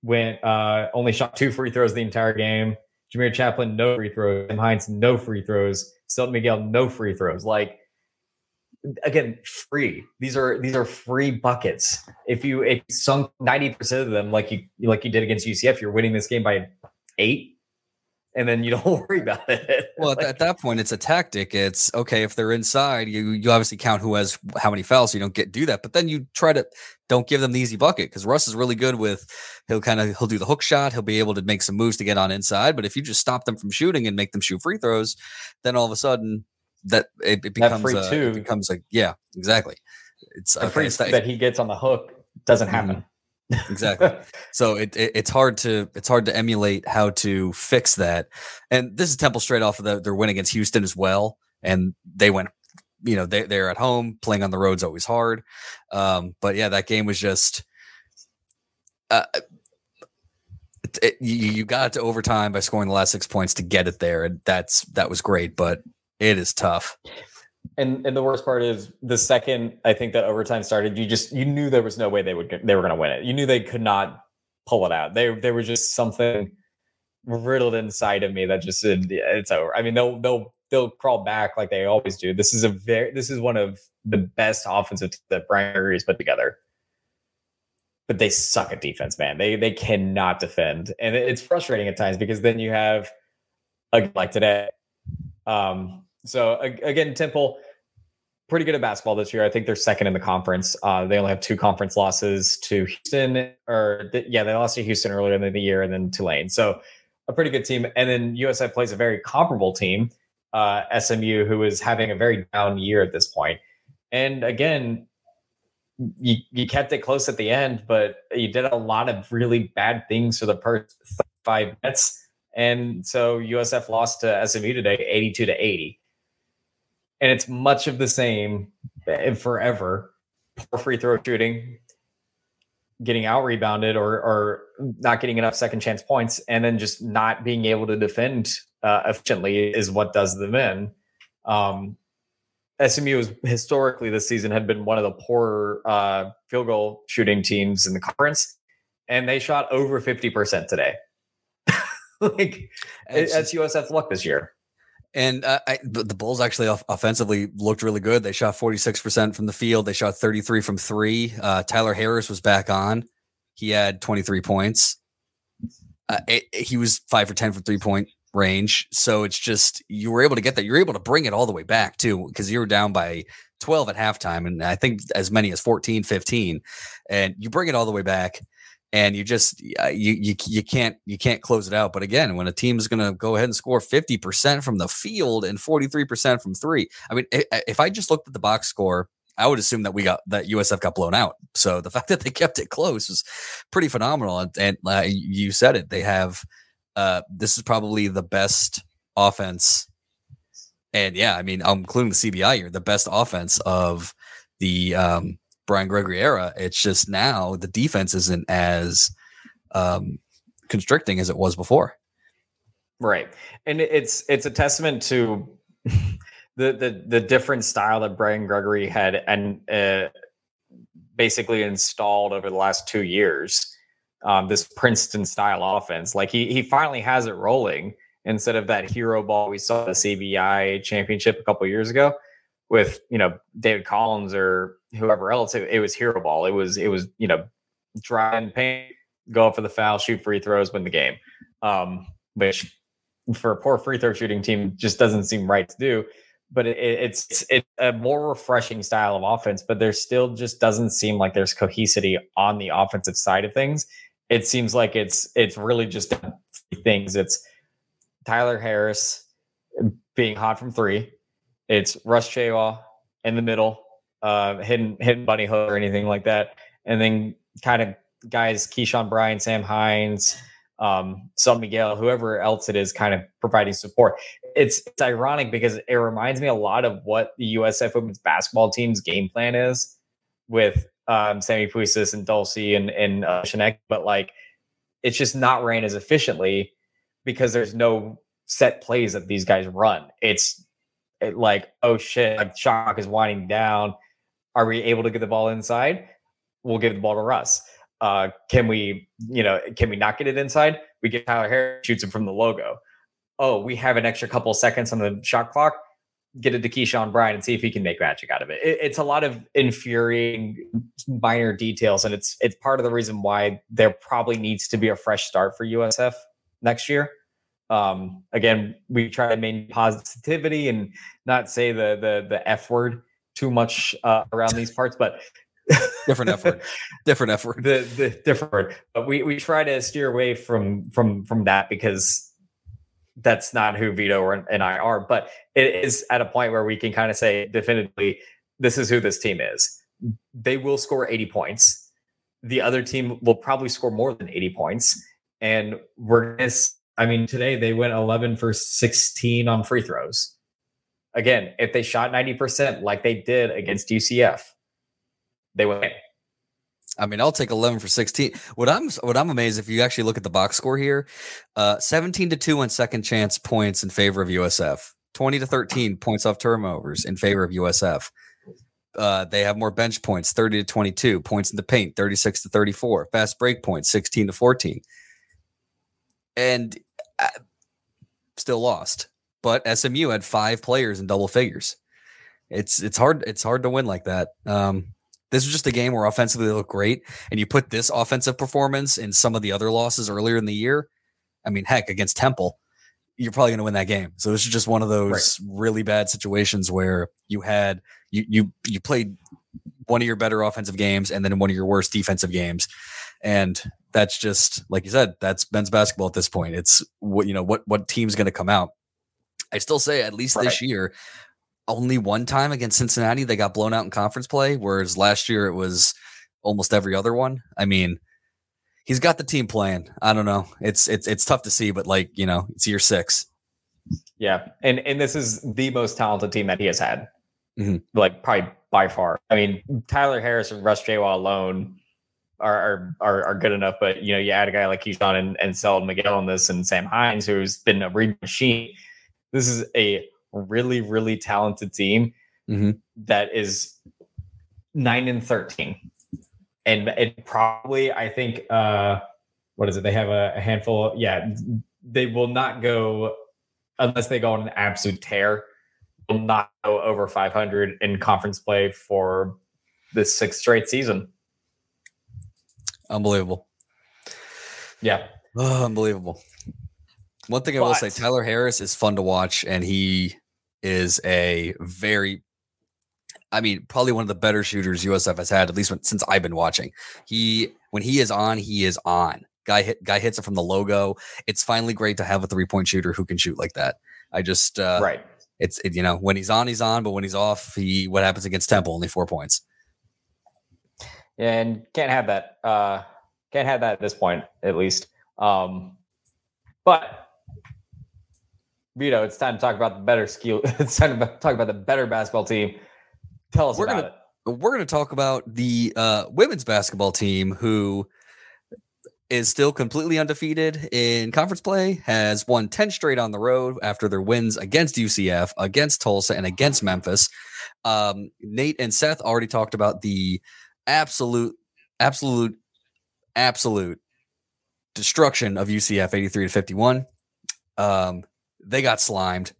Speaker 1: went uh, only shot two free throws the entire game. Jameer Chaplin, no free throws. Tim Hines, no free throws. Selton Miguel, no free throws. Like again, free. These are these are free buckets. If you if sunk ninety percent of them, like you like you did against UCF, you're winning this game by eight and then you don't worry about it.
Speaker 2: Well, like, at that point, it's a tactic. It's okay if they're inside. You you obviously count who has how many fouls. So you don't get do that, but then you try to don't give them the easy bucket because Russ is really good with he'll kind of he'll do the hook shot. He'll be able to make some moves to get on inside. But if you just stop them from shooting and make them shoot free throws, then all of a sudden that it, it becomes free a, too. it becomes like yeah exactly.
Speaker 1: It's a free that he gets on the hook doesn't mm-hmm. happen.
Speaker 2: Exactly. So it, it, it's hard to it's hard to emulate how to fix that. And this is temple straight off of the, their win against houston as well and they went you know they, they're at home playing on the road's always hard. Um, but yeah that game was just uh, it, it, you, you got it to overtime by scoring the last six points to get it there and that's that was great but it is tough
Speaker 1: and and the worst part is the second I think that overtime started, you just you knew there was no way they would they were going to win it. You knew they could not pull it out. They there was just something riddled inside of me that just said it's over. I mean they'll they'll they'll crawl back like they always do. This is a very this is one of the best offensive that Brian has put together. But they suck at defense, man. They they cannot defend, and it's frustrating at times because then you have like today. Um, so again, Temple pretty good at basketball this year. I think they're second in the conference. Uh, they only have two conference losses to Houston, or yeah, they lost to Houston earlier in the year, and then Tulane. So a pretty good team. And then USF plays a very comparable team, uh, SMU, who is having a very down year at this point. And again, you, you kept it close at the end, but you did a lot of really bad things for the first five minutes. And so USF lost to SMU today, 82 to 80 and it's much of the same forever. Poor free throw shooting, getting out rebounded or or not getting enough second chance points, and then just not being able to defend uh, efficiently is what does them in. Um, SMU is historically this season had been one of the poorer uh, field goal shooting teams in the conference, and they shot over fifty percent today. like it's that's USF luck this year.
Speaker 2: And uh, I, the Bulls actually off- offensively looked really good. They shot 46% from the field. They shot 33 from three. Uh, Tyler Harris was back on. He had 23 points. Uh, it, he was five for 10 from three point range. So it's just, you were able to get that. You're able to bring it all the way back too, because you were down by 12 at halftime. And I think as many as 14, 15. And you bring it all the way back and you just you you you can't you can't close it out. But again, when a team is going to go ahead and score fifty percent from the field and forty three percent from three, I mean, if I just looked at the box score, I would assume that we got that USF got blown out. So the fact that they kept it close was pretty phenomenal. And, and uh, you said it, they have uh, this is probably the best offense. And yeah, I mean, I'm including the CBI here, the best offense of the um, Brian Gregory era. It's just now the defense isn't as um, constricting as it was before.
Speaker 1: Right, and it's it's a testament to the the the different style that Brian Gregory had and uh, basically installed over the last two years. Um, this Princeton style offense, like he he finally has it rolling instead of that hero ball we saw the CBI championship a couple years ago with you know David Collins or whoever else, it, it was hero ball. It was it was you know try and paint, go for the foul, shoot free throws, win the game. Um, which for a poor free throw shooting team just doesn't seem right to do. But it, it's it's a more refreshing style of offense. But there still just doesn't seem like there's cohesivity on the offensive side of things. It seems like it's it's really just things. It's Tyler Harris being hot from three. It's Russ Tchewa in the middle uh, hidden hidden bunny hook or anything like that. And then kind of guys, Keyshawn Bryant, Sam Hines, um, Selton Miguel, whoever else it is, kind of providing support. It's it's ironic because it reminds me a lot of what the USF women's basketball team's game plan is with um, Sammie Puisis and Dulcy and and uh, but like it's just not ran as efficiently because there's no set plays that these guys run. It's it like oh shit, like Shock is winding down are we able to get the ball inside? We'll give the ball to Russ. Uh, can we, you know, can we not get it inside? We get Tyler Harris shoots it from the logo. Oh, we have an extra couple seconds on the shot clock. Get it to Keyshawn Bryant and see if he can make magic out of it. it. It's a lot of infuriating minor details, and it's it's part of the reason why there probably needs to be a fresh start for USF next year. Um, again, we try to maintain positivity and not say the the the F word too much uh, around these parts, but
Speaker 2: different effort, different effort.
Speaker 1: The the different, but we we try to steer away from from from that because that's not who Vito and I are. But it is at a point where we can kind of say definitively, this is who this team is. They will score 80 points. The other team will probably score more than 80 points. And we're to, I mean, today they went 11 for 16 on free throws. Again, if they shot 90% like they did against UCF, they win.
Speaker 2: I mean, I'll take 11 for 16. What I'm what I'm amazed if you actually look at the box score here, uh, 17 to 2 on second chance points in favor of USF. 20 to 13 points off turnovers in favor of USF. Uh, they have more bench points, 30 to 22, points in the paint, 36 to 34, fast break points, 16 to 14. And uh, still lost. But SMU had five players in double figures. It's it's hard it's hard to win like that. Um, this was just a game where offensively they look great, and you put this offensive performance in some of the other losses earlier in the year. I mean, heck, against Temple, you're probably going to win that game. So this is just one of those right. really bad situations where you had you you you played one of your better offensive games and then one of your worst defensive games, and that's just like you said, that's men's basketball at this point. It's what you know what what team's going to come out. I still say at least right. this year, only one time against Cincinnati they got blown out in conference play, whereas last year it was almost every other one. I mean, he's got the team playing. I don't know. It's it's it's tough to see, but like you know, it's year six.
Speaker 1: Yeah, and and this is the most talented team that he has had, mm-hmm. like probably by far. I mean, Tyler Harris and Russ Tchewa alone are, are are good enough, but you know, you add a guy like Keyshawn and, and Selton Miguel on this, and Sam Hines, who's been a read machine. This is a really, really talented team mm-hmm. that is nine and 13. And it probably, I think, uh, what is it? They have a, a handful. Of, yeah, they will not go unless they go on an absolute tear. Will not go over 500 in conference play for the sixth straight season.
Speaker 2: Unbelievable.
Speaker 1: Yeah.
Speaker 2: Oh, unbelievable. One thing I will say, Tyler Harris is fun to watch, and he is a very I mean, probably one of the better shooters USF has had, at least when, since I've been watching. He when he is on, he is on. Guy hit guy hits it from the logo. It's finally great to have a three point shooter who can shoot like that. I just uh,
Speaker 1: right.
Speaker 2: It's it, you know when he's on, he's on, but when he's off, he what happens against Temple? Only four points.
Speaker 1: And can't have that. Uh, can't have that at this point, at least. Um, but Vito, it's time to talk about the better skill. It's time to talk about the better basketball team. Tell us
Speaker 2: we're
Speaker 1: about
Speaker 2: gonna,
Speaker 1: it.
Speaker 2: We're going to talk about the uh, women's basketball team who is still completely undefeated in conference play, has won 10 straight on the road after their wins against UCF, against Tulsa, and against Memphis. Um, Nate and Seth already talked about the absolute, absolute, absolute destruction of UCF 83 to 51. Um, they got slimed.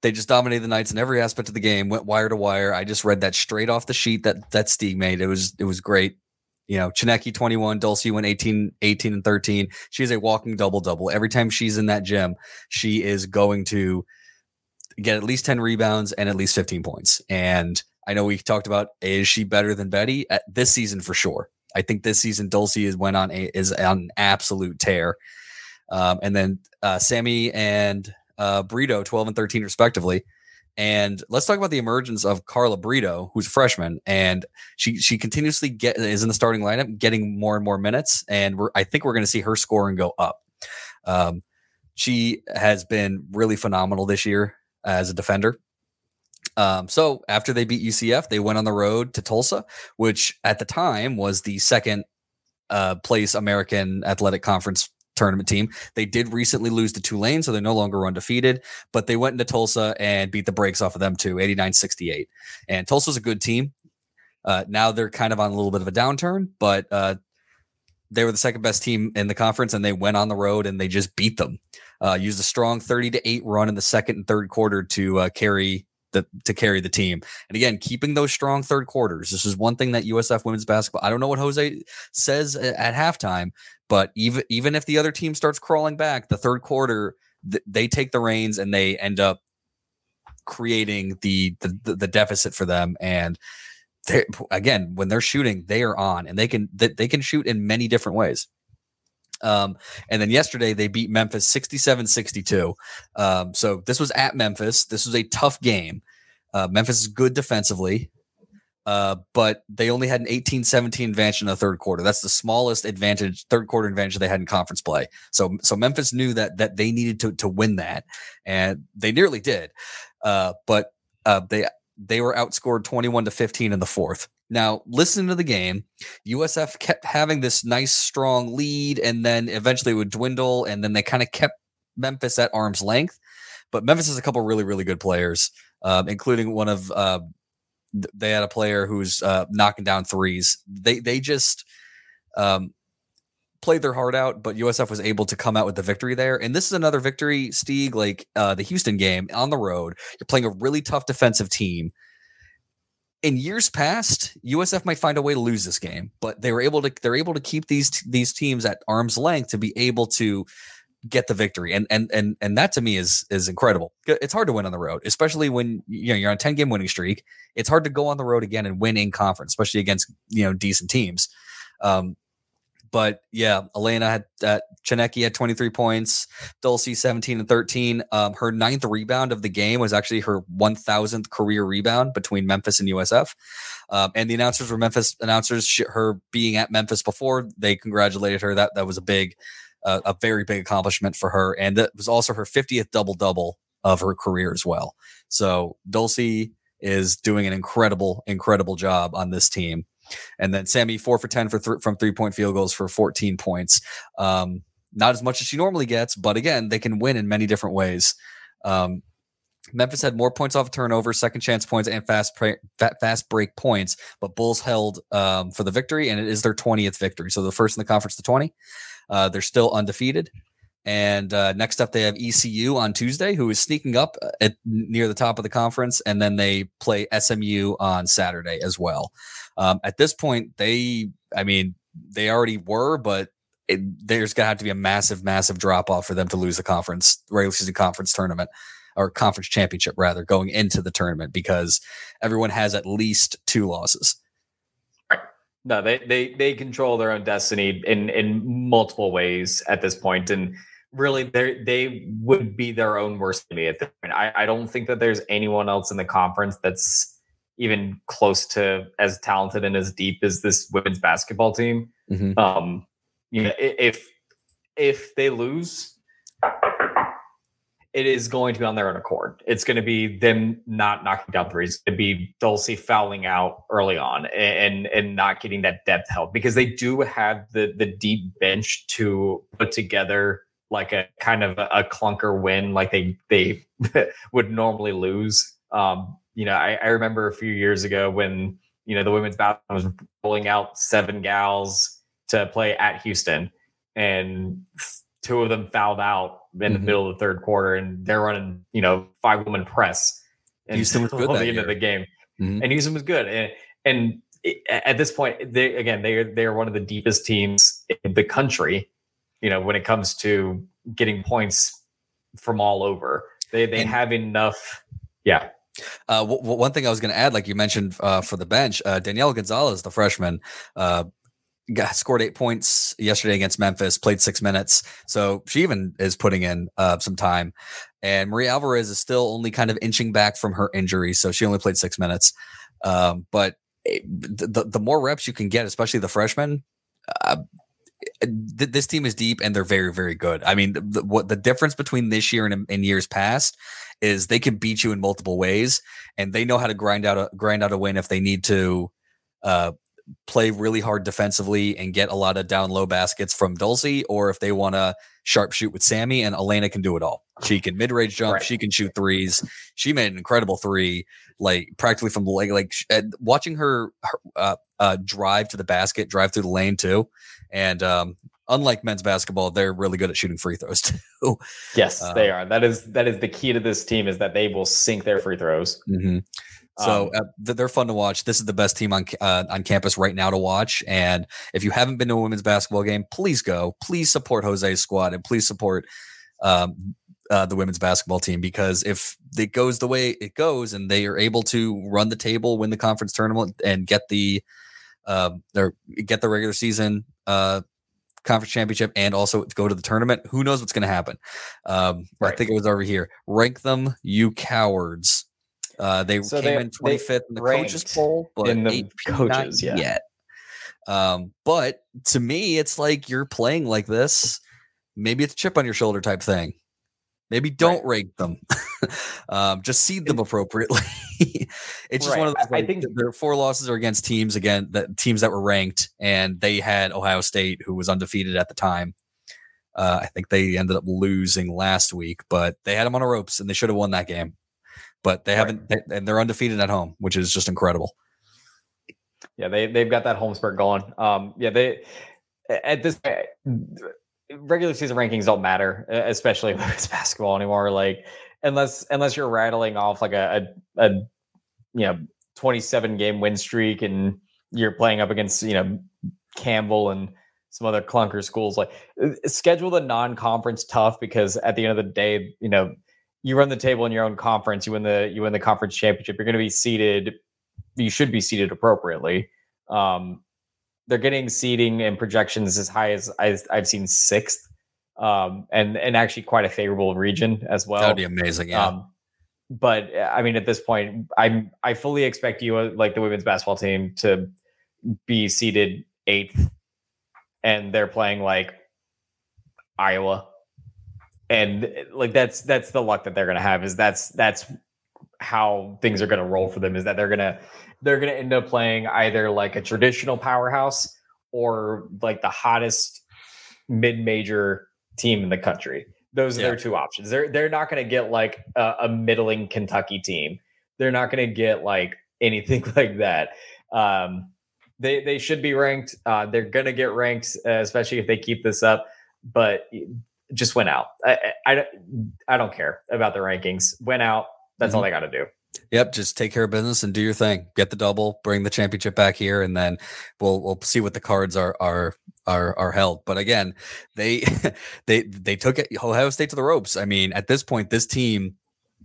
Speaker 2: They just dominated the Knights in every aspect of the game, went wire to wire. I just read that straight off the sheet that that Stieg made. It was it was great. You know, Tsineke 21, Dulcy went 18, 18 and 13. She's a walking double double. Every time she's in that gym, she is going to get at least 10 rebounds and at least 15 points. And I know we talked about is she better than Bethy at this season for sure. I think this season Dulcy is went on a, is on an absolute tear. Um, and then uh, Sammie and uh, Brito, 12 and 13 respectively. And let's talk about the emergence of Carla Brito, who's a freshman, and she she continuously get is in the starting lineup, getting more and more minutes, and we're I think we're going to see her scoring go up. Um, she has been really phenomenal this year as a defender. Um, so after they beat UCF, they went on the road to Tulsa, which at the time was the second uh, place American Athletic Conference tournament team. They did recently lose to Tulane, so they're no longer undefeated, but they went into Tulsa and beat the brakes off of them too, 89 68. And Tulsa's a good team. Uh, now they're kind of on a little bit of a downturn, but uh, they were the second best team in the conference, and they went on the road and they just beat them. Uh, used a strong thirty to eight run in the second and third quarter to uh, carry the to carry the team. And again, keeping those strong third quarters. This is one thing that USF women's basketball. I don't know what Jose says at halftime, but even even if the other team starts crawling back, the third quarter th- they take the reins and they end up creating the the, the deficit for them and again when they're shooting they are on and they can they, they can shoot in many different ways um, and then yesterday they beat Memphis 67 62. Um, so this was at Memphis. This was a tough game. Uh, Memphis is good defensively, uh, but they only had an 18 17 advantage in the third quarter. That's the smallest advantage, third quarter advantage they had in conference play. So, so Memphis knew that that they needed to, to win that, and they nearly did. Uh, but uh, they they were outscored 21 to 15 in the fourth. Now, listening to the game, USF kept having this nice, strong lead, and then eventually it would dwindle, and then they kind of kept Memphis at arm's length. But Memphis has a couple really, really good players, um, including one of uh, they had a player who's uh, knocking down threes. They they just um, played their heart out, but USF was able to come out with the victory there. And this is another victory, Stieg, like uh, the Houston game on the road. You're playing a really tough defensive team. In years past, USF might find a way to lose this game, but they were able to they're able to keep these these teams at arm's length to be able to get the victory. And and and and that to me is is incredible. It's hard to win on the road, especially when you know you're on a 10 game winning streak. It's hard to go on the road again and win in conference, especially against you know decent teams. Um, but yeah, Elena had uh, Tsineke had 23 points, Dulcy 17 and 13. Um, her ninth rebound of the game was actually her 1000th career rebound between Memphis and USF. Um, and the announcers were Memphis announcers. She, her being at Memphis before, they congratulated her. That that was a big, uh, a very big accomplishment for her, and it was also her 50th double double of her career as well. So Dulcy is doing an incredible, incredible job on this team. And then Sammie four for ten for th- from three point field goals for 14 points. Um, not as much as she normally gets, but again, they can win in many different ways. Um, Memphis had more points off turnover, second chance points, and fast fast break points, but Bulls held um, for the victory, and it is their 20th victory. So the first in the conference to 20. Uh, they're still undefeated. And uh, next up, they have ECU on Tuesday, who is sneaking up uh, at near the top of the conference, and then they play SMU on Saturday as well. Um, at this point, they, I mean, they already were, but it, there's gonna have to be a massive, massive drop off for them to lose the conference regular season conference tournament or conference championship rather going into the tournament because everyone has at least two losses.
Speaker 1: No, they they they control their own destiny in in multiple ways at this point, and really they they would be their own worst enemy at this point. I, I don't think that there's anyone else in the conference that's even close to as talented and as deep as this women's basketball team. Mm-hmm. Um, you know, if if they lose, it is going to be on their own accord. It's going to be them not knocking down threes. Going to be Dulcy fouling out early on and and not getting that depth help because they do have the the deep bench to put together like a kind of a, a clunker win like they they would normally lose. Um, you know, I, I, remember a few years ago when you know the women's basketball was rolling out seven gals to play at Houston, and two of them fouled out in mm-hmm. the middle of the third quarter, and they're running you know five woman press. And
Speaker 2: Houston was good at the
Speaker 1: end of the game, mm-hmm. and Houston was good, and and at this point, they again they are they are one of the deepest teams in the country you know, when it comes to getting points from all over. They they and, have enough. Yeah.
Speaker 2: Uh, w- w- one thing I was going to add, like you mentioned uh, for the bench, uh, Danielle Gonzalez, the freshman, uh, got, scored eight points yesterday against Memphis, played six minutes. So she even is putting in uh, some time. And Maria Alvarez is still only kind of inching back from her injury. So she only played six minutes. Um, but it, the, the more reps you can get, especially the freshmen, uh, th- this team is deep and they're very very good. I mean, the, what the difference between this year and, and years past is they can beat you in multiple ways, and they know how to grind out a grind out a win if they need to. Uh, play really hard defensively and get a lot of down low baskets from Dulcy, or if they want to sharpshoot with Sammie and Elena can do it all. She can mid range jump. Right. She can shoot threes. She made an incredible three, like practically from the leg. Like watching her, her uh, uh, drive to the basket, drive through the lane too, and um, unlike men's basketball, they're really good at shooting free throws too.
Speaker 1: Yes, um, they are. That is that is the key to this team is that they will sink their free throws.
Speaker 2: Mm-hmm. So um, uh, they're fun to watch. This is the best team on uh, on campus right now to watch. And if you haven't been to a women's basketball game, please go. Please support Jose's squad and please support um, uh, the women's basketball team because if it goes the way it goes and they are able to run the table, win the conference tournament, and get the uh, get the regular season uh, conference championship and also go to the tournament, who knows what's going to happen? Um, right. I think it was over here. Rank them, you cowards. Uh, they so came they, in 25th in the coaches poll, but in the coaches, yeah. yet. Um, but to me, it's like you're playing like this. Maybe it's a chip on your shoulder type thing. Maybe don't right. rank them. um, just seed them appropriately. it's just right. one of those. Like, I think their four losses are against teams again that teams that were ranked, and they had Ohio State, who was undefeated at the time. Uh, I think they ended up losing last week, but they had them on the ropes, and they should have won that game. But they haven't, right. they, and they're undefeated at home, which is just incredible.
Speaker 1: Yeah, they they've got that home spurt going. Um, yeah, they at this regular season rankings don't matter, especially when it's basketball anymore. Like unless unless you're rattling off like a, a, a you know 27 game win streak and you're playing up against you know Campbell and some other clunker schools. Like uh, schedule the non-conference tough because at the end of the day, you know you run the table in your own conference. You win the you win the conference championship. You're going to be seated. You should be seated appropriately. Um, they're getting seating and projections as high as I, have seen sixth, um, and and actually quite a favorable region as well.
Speaker 2: That'd be amazing. Yeah. Um,
Speaker 1: but I mean, at this point, I'm I fully expect you, like the women's basketball team, to be seated eighth, and they're playing like Iowa, and like that's that's the luck that they're gonna have. Is that's that's how things are gonna roll for them. Is that they're gonna they're going to end up playing either like a traditional powerhouse or like the hottest mid-major team in the country. Those are yeah. their two options. They're they're not going to get like a, a, middling Kentucky team. They're not going to get like anything like that. Um, they they should be ranked. Uh, they're going to get ranked, uh, especially if they keep this up. But just went out. I, I, I don't care about the rankings. Went out. That's mm-hmm. all they got to do.
Speaker 2: Yep, just take care of business and do your thing. Get the double, bring the championship back here, and then we'll we'll see what the cards are are are are held. But again, they they they took it Ohio State to the ropes. I mean, at this point, this team,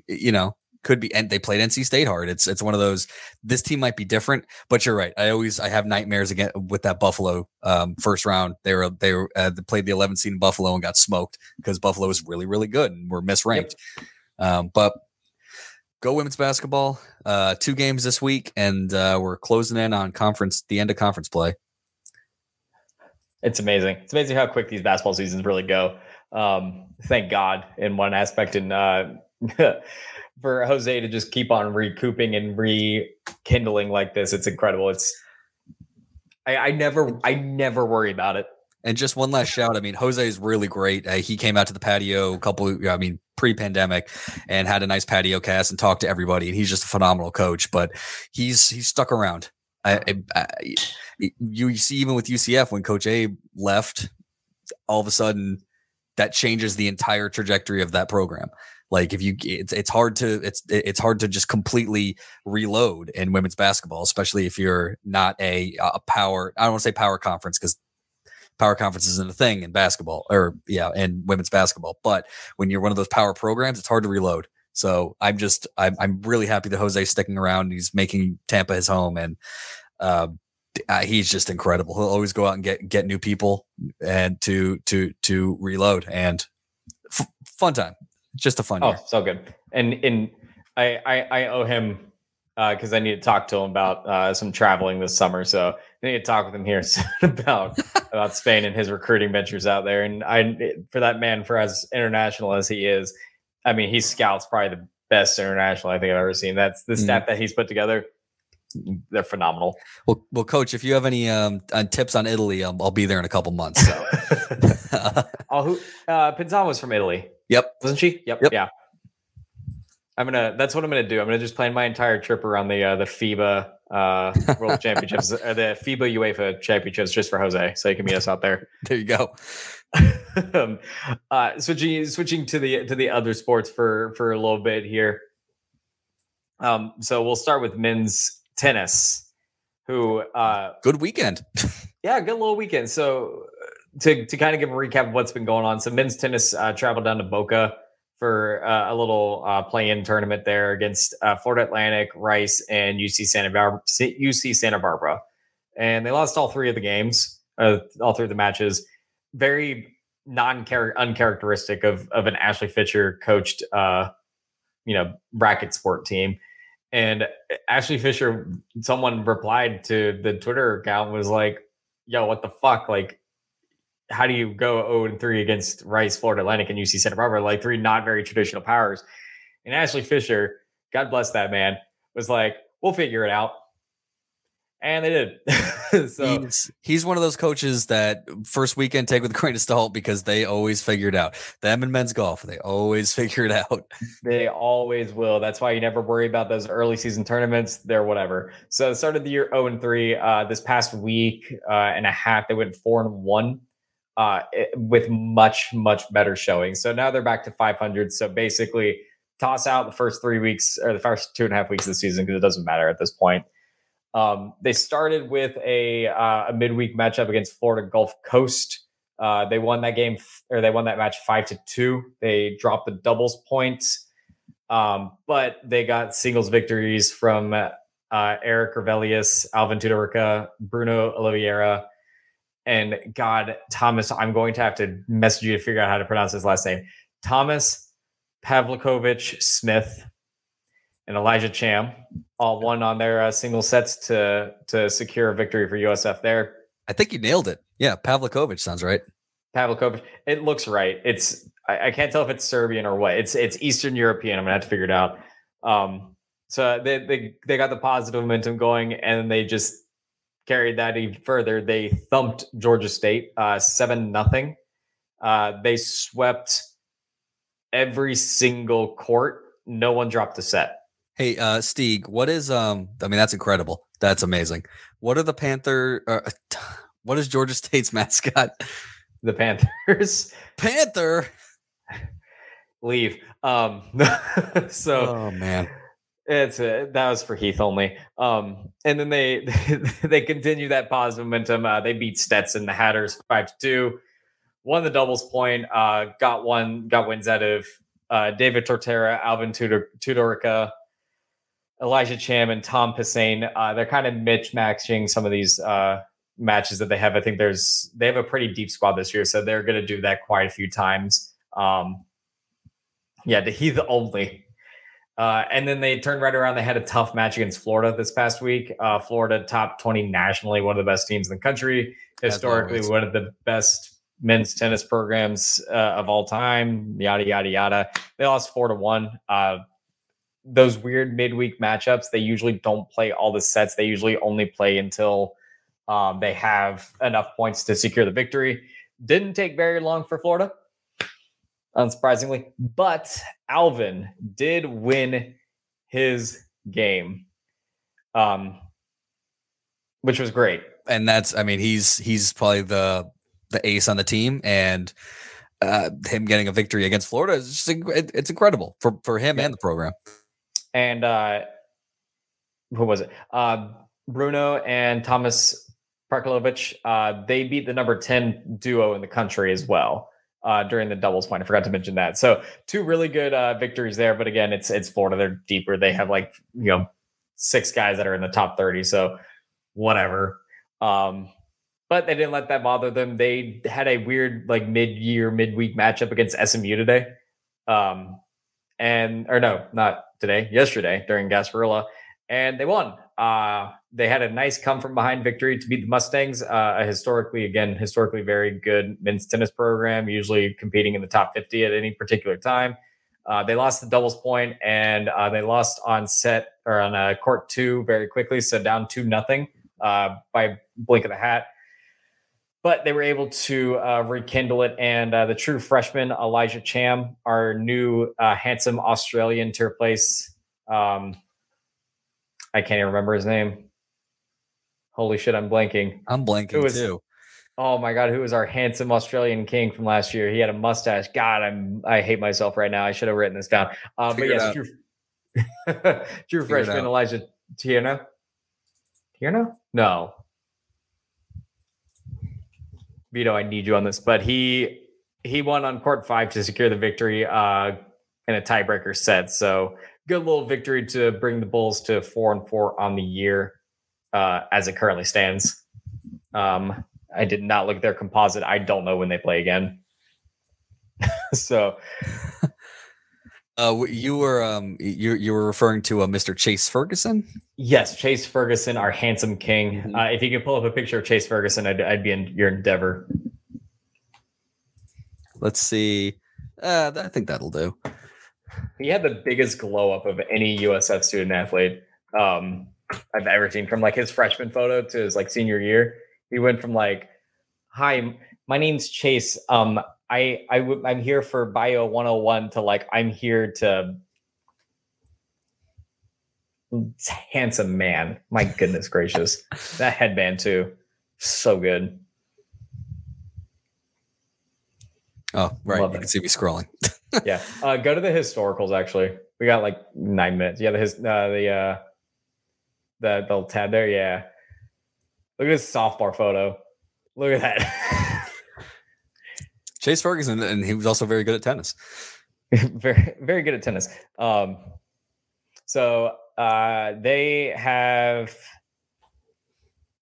Speaker 2: you know, could be and they played NC State hard. It's it's one of those. This team might be different, but you're right. I always I have nightmares again with that Buffalo um, first round. They were they were uh, they played the 11th seed in Buffalo and got smoked because Buffalo was really really good and were misranked. Yep. Um, but go women's basketball. Uh, two games this week, and uh, we're closing in on conference, the end of conference play.
Speaker 1: It's amazing. It's amazing how quick these basketball seasons really go. Um, thank God in one aspect, and uh, for Jose to just keep on recouping and rekindling like this, it's incredible. It's I, I never, I never worry about it.
Speaker 2: And just one last shout. I mean, Jose is really great. Uh, he came out to the patio a couple, I mean, pre-pandemic, and had a nice patio cast and talked to everybody. And he's just a phenomenal coach. But he's he's stuck around. I, I, I, you see, even with UCF, when Coach A left, all of a sudden that changes the entire trajectory of that program. Like if you, it's it's hard to it's it's hard to just completely reload in women's basketball, especially if you're not a a power. I don't want to say power conference because power conference isn't a thing in basketball or yeah, in women's basketball. But when you're one of those power programs, it's hard to reload. So I'm just I'm I'm really happy that Jose's sticking around. He's making Tampa his home, and uh, he's just incredible. He'll always go out and get get new people and to to to reload and f- fun time. Just a fun.
Speaker 1: Oh,
Speaker 2: year.
Speaker 1: so good. And in I, I I owe him because uh, I need to talk to him about uh, some traveling this summer. So I need to talk with him here about about Spain and his recruiting ventures out there. And I, for that man, for as international as he is, I mean, he scouts probably the best international I think I've ever seen. That's the mm. staff that he's put together. They're phenomenal.
Speaker 2: Well, well, coach, if you have any um, uh, tips on Italy, um, I'll be there in a couple months. So.
Speaker 1: oh, who? Uh, Pinzan was from Italy.
Speaker 2: Yep.
Speaker 1: Wasn't she? Yep.
Speaker 2: Yep.
Speaker 1: Yeah. I'm gonna. That's what I'm gonna do. I'm gonna just plan my entire trip around the uh, the FIBA uh, World Championships, or the FIBA UEFA Championships, just for Jose, so he can meet us out there.
Speaker 2: There you go.
Speaker 1: um, uh, switching switching to the to the other sports for for a little bit here. Um, so we'll start with men's tennis, who uh,
Speaker 2: Good weekend.
Speaker 1: yeah, good little weekend. So to to kind of give a recap of what's been going on, so men's tennis uh, traveled down to Boca for uh, a little uh, play-in tournament there against uh, Florida Atlantic, Rice, and UC Santa Barbara. UC Santa Barbara, and they lost all three of the games, uh, all three of the matches. Very non uncharacteristic of of an Ashley Fisher coached, uh, you know, bracket sport team. And Ashley Fisher, someone replied to the Twitter account was like, "Yo, what the fuck? Like, how do you go 0 and 3 against Rice, Florida Atlantic, and UC Santa Barbara, like three not very traditional powers? And Ashley Fisher, God bless that man, was like, we'll figure it out. And they did. so
Speaker 2: he's, he's one of those coaches that first weekend take with a grain of salt because they always figure it out. Them and men's golf, they always figure it out.
Speaker 1: They always will. That's why you never worry about those early season tournaments. They're whatever. So started the year 0 and 3. Uh, this past week uh, and a half, they went 4 and 1 uh, with much, much better showing. So now they're back to 500. So basically, toss out the first three weeks or the first two and a half weeks of the season because it doesn't matter at this point. Um, they started with a, uh, a midweek matchup against Florida Gulf Coast. Uh, they won that game or they won that match five to two. They dropped the doubles points, um, but they got singles victories from uh, Eric Revelius, Alvin Tudorica, Bruno Oliveira, and God, Thomas, I'm going to have to message you to figure out how to pronounce his last name. Thomas Pavlikovich Smith and Elijah Cham all won on their uh, single sets to to secure a victory for USF there.
Speaker 2: I think you nailed it. Yeah, Pavlikovich sounds right.
Speaker 1: Pavlikovich, it looks right. It's I, I, can't tell if it's Serbian or what. It's it's Eastern European. I'm gonna have to figure it out. Um, so they they they got the positive momentum going, and they just carried that even further. They thumped Georgia State uh, seven nothing. Uh, they swept every single court. No one dropped a set.
Speaker 2: Hey, uh, Stieg, what is um? I mean, that's incredible. That's amazing. What are the Panther? Uh, what is Georgia State's mascot?
Speaker 1: The Panthers.
Speaker 2: Panther.
Speaker 1: Leave. Um. so.
Speaker 2: Oh man.
Speaker 1: It's a, that was for Heath only. Um, and then they they continue that positive momentum. Uh, they beat Stetson, the Hatters, five to two. Won the doubles point. Uh, got one. Got wins out of uh, David Tortera, Alvin Tudor, Tudorica, Elijah Cham, and Tom Pisane. Uh, they're kind of mismatching some of these uh, matches that they have. I think there's they have a pretty deep squad this year, so they're going to do that quite a few times. Um, yeah, the Heath only uh, and then they turned right around. They had a tough match against Florida this past week. Uh, Florida, top 20 nationally, one of the best teams in the country. Historically, one of the best men's tennis programs uh, of all time. Yada, yada, yada. They lost four to one. Uh, those weird midweek matchups, they usually don't play all the sets. They usually only play until um, they have enough points to secure the victory. Didn't take very long for Florida unsurprisingly. But Alvin did win his game, um, which was great.
Speaker 2: And that's, I mean, he's he's probably the the ace on the team, and uh, him getting a victory against Florida is just it's incredible for for him yeah. and the program.
Speaker 1: And uh, who was it? Uh, Bruno and Thomas Parkalovich. Uh, they beat the number ten duo in the country as well uh, during the doubles point. I forgot to mention that. So two really good uh, victories there. But again, it's it's Florida. They're deeper. They have like you know six guys that are in the top thirty. So whatever. Um, but they didn't let that bother them. They had a weird like mid-year, midweek matchup against SMU today. Um, and or no, not today, yesterday during Gasparilla, and they won. Uh, they had a nice come from behind victory to beat the Mustangs, uh, a historically, again, historically very good men's tennis program, usually competing in the top 50 at any particular time. Uh, they lost the doubles point and uh, they lost on set or on uh, court two very quickly, so down two nothing uh, by blink of the hat. but they were able to uh, rekindle it. And uh, the true freshman, Elijah Cham, our new uh, handsome Australian to replace, um, I can't even remember his name. Holy shit, I'm blanking.
Speaker 2: I'm blanking
Speaker 1: was-
Speaker 2: too.
Speaker 1: Oh my god, who was our handsome Australian king from last year? He had a mustache. God, I'm I hate myself right now. I should have written this down. Uh, but yes,
Speaker 2: Drew,
Speaker 1: true, true
Speaker 2: Figure it
Speaker 1: freshman. Elijah Tierno. Tierno? No. Vito, I need you on this. But he he won on court five to secure the victory uh, in a tiebreaker set. So good little victory to bring the Bulls to four and four on the year uh, as it currently stands. Um, I did not look at their composite. I don't know when they play again. so
Speaker 2: Uh, you were um, you you were referring to uh, Mr. Chase Ferguson.
Speaker 1: yes, Chase Ferguson, our handsome king.
Speaker 2: Mhm.
Speaker 1: Uh, if you could pull up a picture of Chase Ferguson, I'd, I'd be in your endeavor.
Speaker 2: Let's see. Uh, I think that'll do.
Speaker 1: He had the biggest glow up of any USF student athlete um, I've ever seen. From like his freshman photo to his like senior year, he went from like, "Hi, my name's Chase. Um, I I w- I'm here for Bio 101 to like I'm here to." Handsome man. My goodness gracious. That headband too. So good.
Speaker 2: Oh, right.
Speaker 1: Love
Speaker 2: you
Speaker 1: it.
Speaker 2: can see me scrolling.
Speaker 1: yeah. Uh, go to the historicals. Actually, we got like nine minutes. Yeah, the his, uh, the uh, the the little tab there. Yeah. Look at this softball photo. Look at that.
Speaker 2: Chase Ferguson, and he was also very good at tennis.
Speaker 1: very very good at tennis. Um, so uh, they have.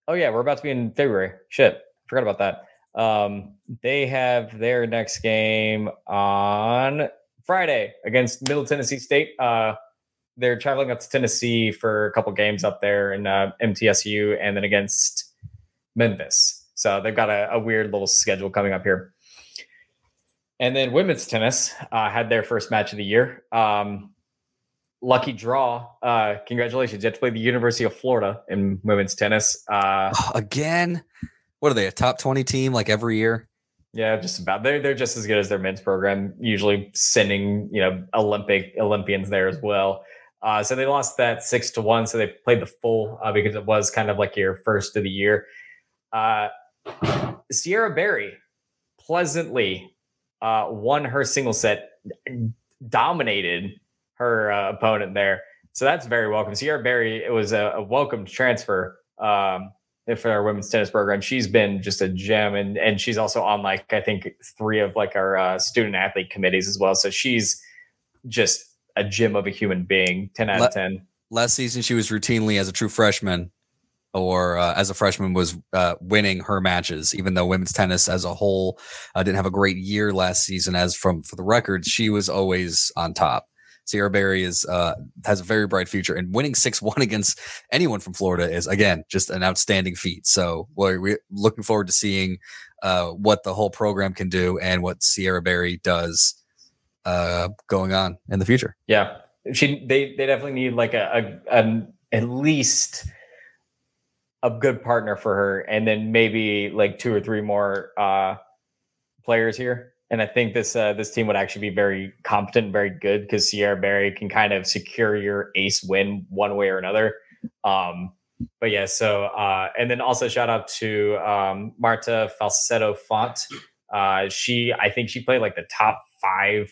Speaker 1: Oh yeah, we're about to be in February. Shit, forgot about that. Um, they have their next game on Friday against Middle Tennessee State. Uh, they're traveling up to Tennessee for a couple games up there in uh, MTSU, and then against Memphis. So they've got a, a weird little schedule coming up here. And then women's tennis uh, had their first match of the year. Um, lucky draw. Uh, congratulations. You have to play the University of Florida in women's tennis. Uh,
Speaker 2: Again, what are they? A top twenty team like every year?
Speaker 1: yeah, just about. They're, they're just as good as their men's program, usually sending, you know, Olympic Olympians there as well. Uh, so they lost that six to one. So they played the full uh, because it was kind of like your first of the year. Uh, Sierra Berry pleasantly uh, won her single set, dominated her uh, opponent there. So that's very welcome. Sierra Berry, it was a, a welcome transfer um, for our women's tennis program. She's been just a gem, and and she's also on like I think three of like our uh, student athlete committees as well. So she's just a gem of a human being. Ten out of ten.
Speaker 2: Last season, she was routinely as a true freshman or uh, as a freshman was uh, winning her matches. Even though women's tennis as a whole uh, didn't have a great year last season, as from for the record, she was always on top. Sierra Berry is uh, has a very bright future, and winning six one against anyone from Florida is again just an outstanding feat. So we're, we're looking forward to seeing uh, what the whole program can do and what Sierra Berry does uh, going on in the future.
Speaker 1: Yeah, she they they definitely need like a, a an at least a good partner for her, and then maybe like two or three more uh players here. And I think this uh, this team would actually be very competent, very good because Sierra Berry can kind of secure your ace win one way or another. Um, but yeah, so uh, and then also shout out to um, Marta Falsetto Font. Uh, she, I think she played like the top five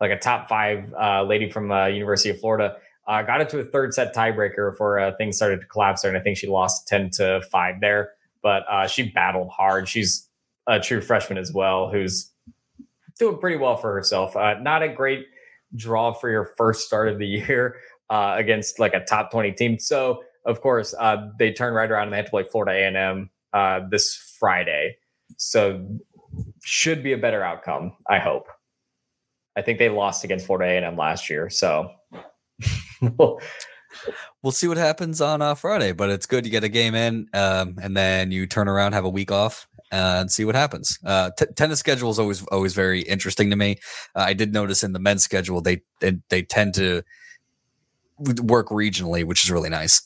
Speaker 1: like a top five uh, lady from uh, University of Florida. Uh, got into a third set tiebreaker before things started to collapse there, and I think she lost ten to five there. But she battled hard. She's a true freshman as well, who's doing pretty well for herself. Uh, not a great draw for your first start of the year uh, against like a top twenty team. So of course uh, they turn right around and they have to play Florida A and M uh, this Friday. So should be a better outcome. I hope. I think they lost against Florida A&M last year. So
Speaker 2: we'll see what happens on uh, Friday, but it's good you get a game in, um, and then you turn around, have a week off, and see what happens. Uh, t- tennis schedule is always always very interesting to me. Uh, I did notice in the men's schedule they they, they tend to work regionally, which is really nice.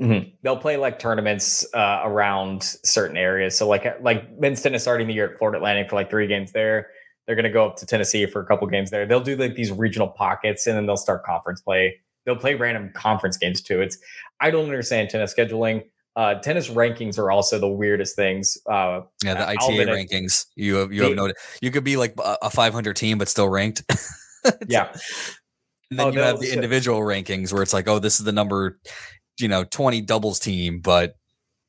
Speaker 1: Mm-hmm. They'll play like tournaments uh, around certain areas. So like like men's tennis starting the year at Florida Atlantic for like three games there. They're going to go up to Tennessee for a couple games there. They'll do like these regional pockets and then they'll start conference play. They'll play random conference games too. It's I don't understand tennis scheduling. Uh, tennis rankings are also the weirdest things. Uh,
Speaker 2: yeah, the ITA Alvin rankings. You have you have noted. You could be like a 500 team, but still ranked.
Speaker 1: yeah.
Speaker 2: And then oh, you have the individual rankings where it's like, oh, this is the number, you know, 20 doubles team, but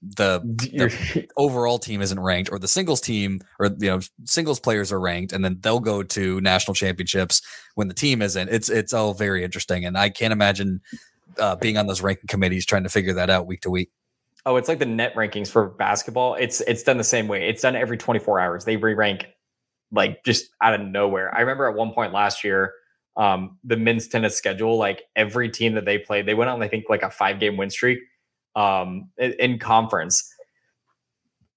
Speaker 2: the, the, overall team isn't ranked, or the singles team, or you know, singles players are ranked, and then they'll go to national championships when the team isn't. It's it's all very interesting, and I can't imagine uh, being on those ranking committees trying to figure that out week to week.
Speaker 1: Oh, it's like the net rankings for basketball. It's it's done the same way. It's done every 24 hours. They re-rank like just out of nowhere. I remember at one point last year, um, the men's tennis schedule, like every team that they played, they went on, I think, like a five game win streak um, in, in conference.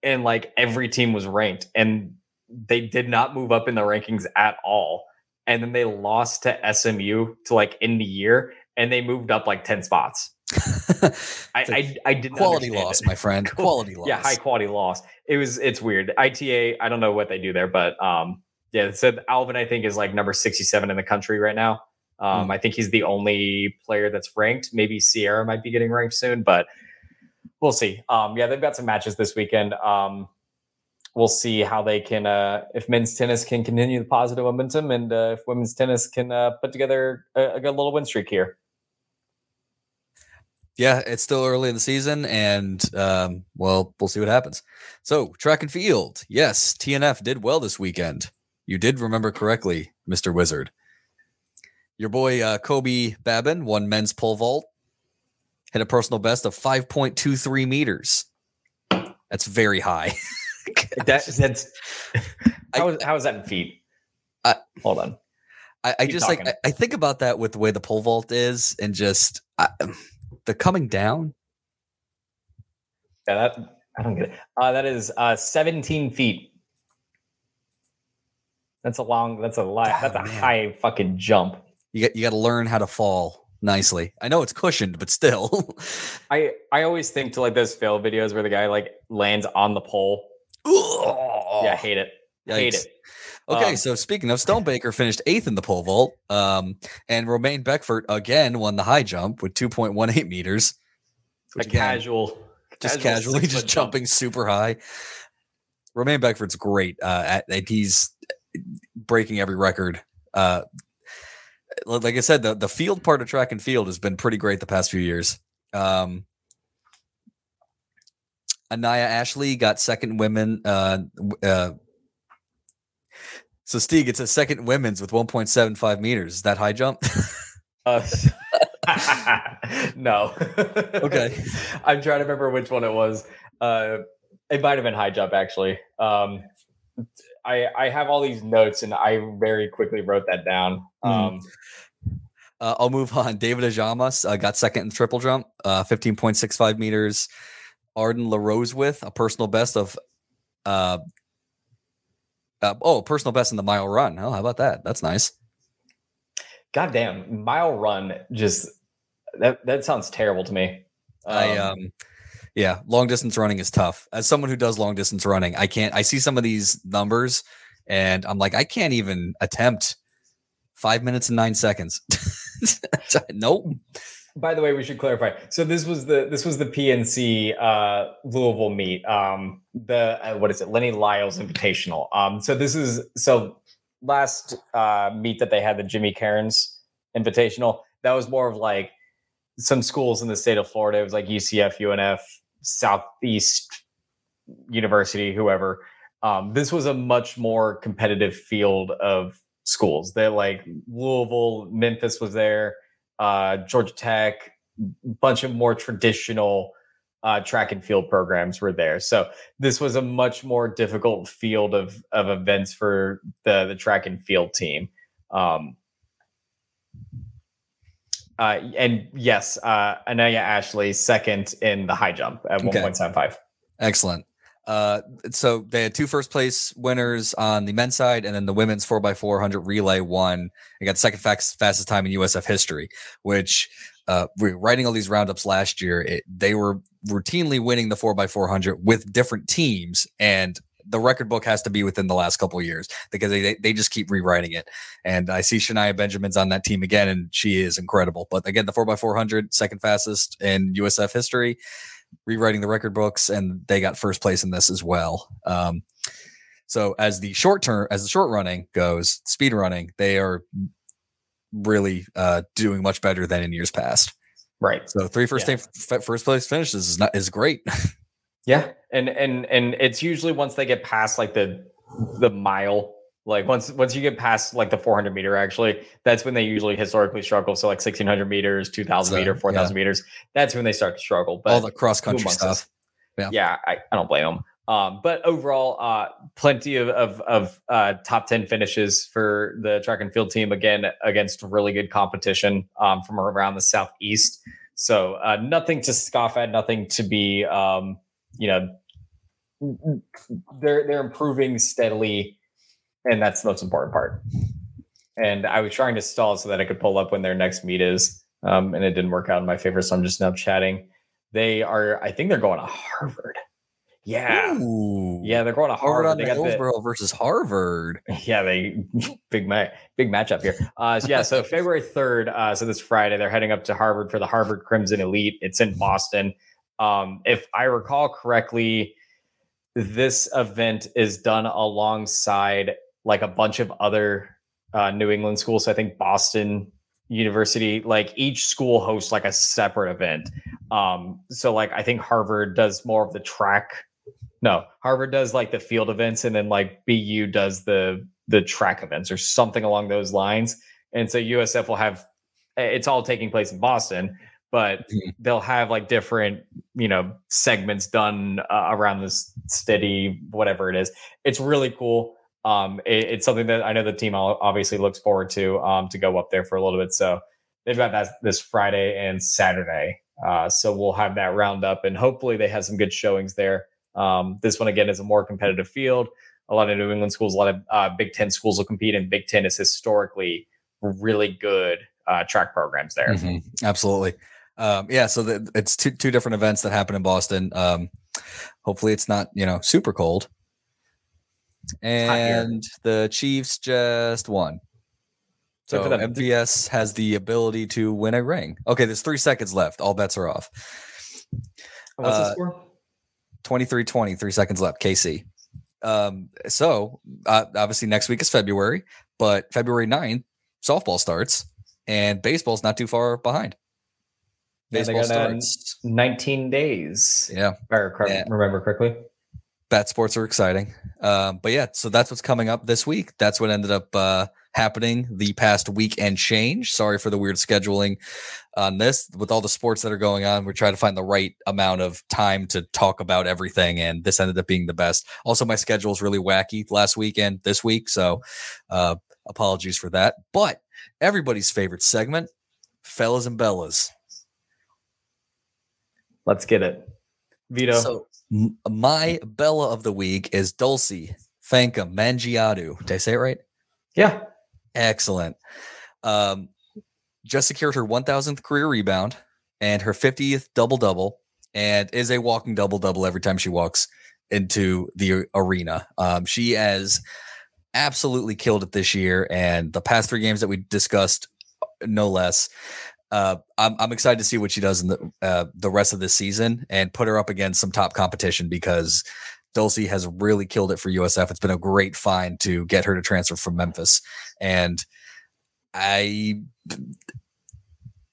Speaker 1: And like every team was ranked and they did not move up in the rankings at all. And then they lost to SMU to like in the year and they moved up like 10 spots. I, I, I did
Speaker 2: quality loss, it. my friend. Quality loss.
Speaker 1: Yeah, high quality loss. It was it's weird. ITA, I don't know what they do there, but um, yeah. So Alvin, I think, is like number sixty-seven in the country right now. Um, mm. I think he's the only player that's ranked. Maybe Sierra might be getting ranked soon, but we'll see. Um, yeah, they've got some matches this weekend. Um, we'll see how they can, uh, if men's tennis can continue the positive momentum, and uh, if women's tennis can uh, put together a, a good little win streak here
Speaker 2: yeah, it's still early in the season, and um, well, we'll see what happens. So, track and field. Yes, TNF did well this weekend. You did remember correctly, Mr. Wizard. Your boy uh, Kobe Babin won men's pole vault, hit a personal best of 5.23 meters. That's very high.
Speaker 1: that, that's how is, how is that in feet? I, Hold on.
Speaker 2: I, I just talking. like I, I, think about that with the way the pole vault is, and just I, the coming down.
Speaker 1: Yeah, that I don't get it. Uh, that is uh, 17 feet. That's a long. That's a lot. Oh, that's a man. high fucking jump.
Speaker 2: You got you got to learn how to fall nicely. I know it's cushioned, but still.
Speaker 1: I I always think to like those fail videos where the guy like lands on the pole. Ooh. Yeah, I hate it. Yikes. Hate it.
Speaker 2: Okay, um, so speaking of Stonebaker finished eighth in the pole vault, um, and Romaine Beckford again won the high jump with 2.18 meters.
Speaker 1: A again, casual,
Speaker 2: just casual casually, just jumping jump. super high. Romaine Beckford's great. Uh, at, at, he's breaking every record. Uh, like I said, the the field part of track and field has been pretty great the past few years. Um, Anaya Ashley got second women uh, uh, so Stieg, it's a second women's with 1.75 meters. Is that high jump? uh,
Speaker 1: no.
Speaker 2: okay.
Speaker 1: I'm trying to remember which one it was. Uh, it might have been high jump actually. Um, I I have all these notes and I very quickly wrote that down. Hmm. Um,
Speaker 2: uh, I'll move on. David Ajamas uh, got second in triple jump, uh, 15.65 meters. Arden LaRose with a personal best of uh, oh, personal best in the mile run. Oh, how about that? That's nice.
Speaker 1: Goddamn, mile run just that that sounds terrible to me.
Speaker 2: Um, I um yeah, long distance running is tough. As someone who does long distance running, I can't I see some of these numbers and I'm like I can't even attempt 5 minutes and 9 seconds. nope
Speaker 1: by the way, we should clarify. So this was the this was the PNC uh, Louisville meet. Um, the uh, what is it? Lenny Lyles Invitational. Um, so this is so last uh, meet that they had the Jimmy Carnes Invitational. That was more of like some schools in the state of Florida. It was like UCF, UNF, Southeast University, whoever. Um, this was a much more competitive field of schools. That like Louisville, Memphis was there uh, Georgia Tech, bunch of more traditional uh, track and field programs were there. So this was a much more difficult field of of events for the the track and field team. Um, uh, and yes, uh, Anaya Ashley second in the high jump at okay. 1.75.
Speaker 2: Excellent. Uh, so they had two first place winners on the men's side, and then the women's 4x400 relay won. Got second fastest time in USF history, which uh, we were writing all these roundups last year, it, they were routinely winning the four x four hundred with different teams, and the record book has to be within the last couple years because they, they just keep rewriting it. And I see Shania Benjamin's on that team again, and she is incredible. But again, the four x four hundred, second fastest in USF history, rewriting the record books, and they got first place in this as well. Um, so as the short term, as the short running goes, speed running, they are really uh, doing much better than in years past.
Speaker 1: Right.
Speaker 2: So three first yeah. day, first place finishes is not is great.
Speaker 1: yeah, and and and it's usually once they get past like the the mile, like once once you get past like the 400 meter, actually, that's when they usually historically struggle. So like 1600 meters, 2000 so, meter, 4000 yeah. meters, that's when they start to struggle.
Speaker 2: But all the cross country stuff.
Speaker 1: Yeah, yeah, I, I don't blame them. Um, but overall, uh, plenty of of, of uh, top ten finishes for the track and field team again against really good competition um, from around the southeast. So uh, nothing to scoff at, nothing to be, um, you know, they're they're improving steadily, and that's the most important part. And I was trying to stall so that I could pull up when their next meet is, um, and it didn't work out in my favor. So I'm just now chatting. They are, I think they're going to Harvard. Yeah, Ooh. yeah, they're going to Harvard.
Speaker 2: Harvard they got Hillsboro the, versus Harvard.
Speaker 1: Yeah, they big ma- big matchup here. Uh, so yeah, so February third, uh, so this Friday, they're heading up to Harvard for the Harvard Crimson Elite. It's in Boston. Um, if I recall correctly, this event is done alongside like a bunch of other uh, New England schools. So I think Boston University, like each school hosts like a separate event. Um, so like I think Harvard does more of the track no, Harvard does like the field events, and then like BU does the the track events or something along those lines. And so USF will have it's all taking place in Boston, but mm-hmm. they'll have like different you know segments done uh, around this steady whatever it is. It's really cool. Um, it, it's something that I know the team obviously looks forward to um, to go up there for a little bit. So they've got that this Friday and Saturday. Uh, so we'll have that round up, and hopefully they have some good showings there. Um, this one again is a more competitive field. A lot of New England schools, a lot of uh, Big Ten schools will compete, and Big Ten is historically really good uh, track programs there.
Speaker 2: Mm-hmm. Absolutely. Um, yeah, so the, it's two two different events that happen in Boston. Um, hopefully, it's not you know super cold. And the Chiefs just won. So MVS has the ability to win a ring. Okay, there's three seconds left. All bets are off.
Speaker 1: What's uh, the score?
Speaker 2: 23 20, three seconds left. KC. Um, so uh, obviously next week is February, but February 9th, softball starts and baseball's not too far behind.
Speaker 1: Baseball yeah, starts 19 days.
Speaker 2: Yeah.
Speaker 1: If I yeah. remember correctly.
Speaker 2: Bat sports are exciting. Um, but yeah, so that's what's coming up this week. That's what ended up uh, happening the past week and change. Sorry for the weird scheduling on this. With all the sports that are going on, we're trying to find the right amount of time to talk about everything, and this ended up being the best. Also, my schedule is really wacky last weekend, this week, so uh, apologies for that. But everybody's favorite segment, fellas and bellas.
Speaker 1: Let's get it, Vito.
Speaker 2: So m- my Bella of the week is Dulcy Fankam Mendjiadeu. Did I say it right?
Speaker 1: Yeah.
Speaker 2: Excellent. Um, just secured her 1000th career rebound and her 50th double double, and is a walking double double every time she walks into the arena. Um, she has absolutely killed it this year, and the past three games that we discussed, no less. Uh, I'm, I'm excited to see what she does in the uh, the rest of this season and put her up against some top competition because Dulcy has really killed it for USF. It's been a great find to get her to transfer from Memphis. And I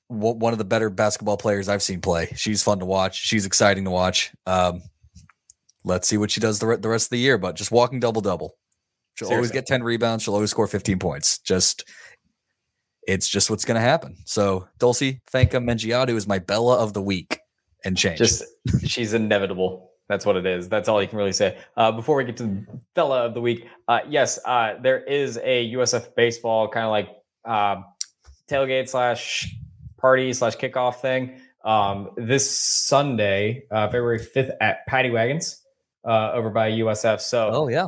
Speaker 2: one of the better basketball players I've seen play. She's fun to watch. She's exciting to watch. Um, let's see what she does the, re- the rest of the year. But just walking double double. She'll Seriously. always get ten rebounds. She'll always score fifteen points. Just it's just what's going to happen. So Dulcy Fankam Mendjiadeu is my Bella of the week and change.
Speaker 1: Just she's inevitable. That's what it is. That's all you can really say. Uh, before we get to the fella of the week, uh, yes, uh, there is a USF baseball kind of like uh, tailgate slash party slash kickoff thing um, this Sunday, uh, February fifth at Paddy Wagons uh, over by USF. So,
Speaker 2: oh yeah,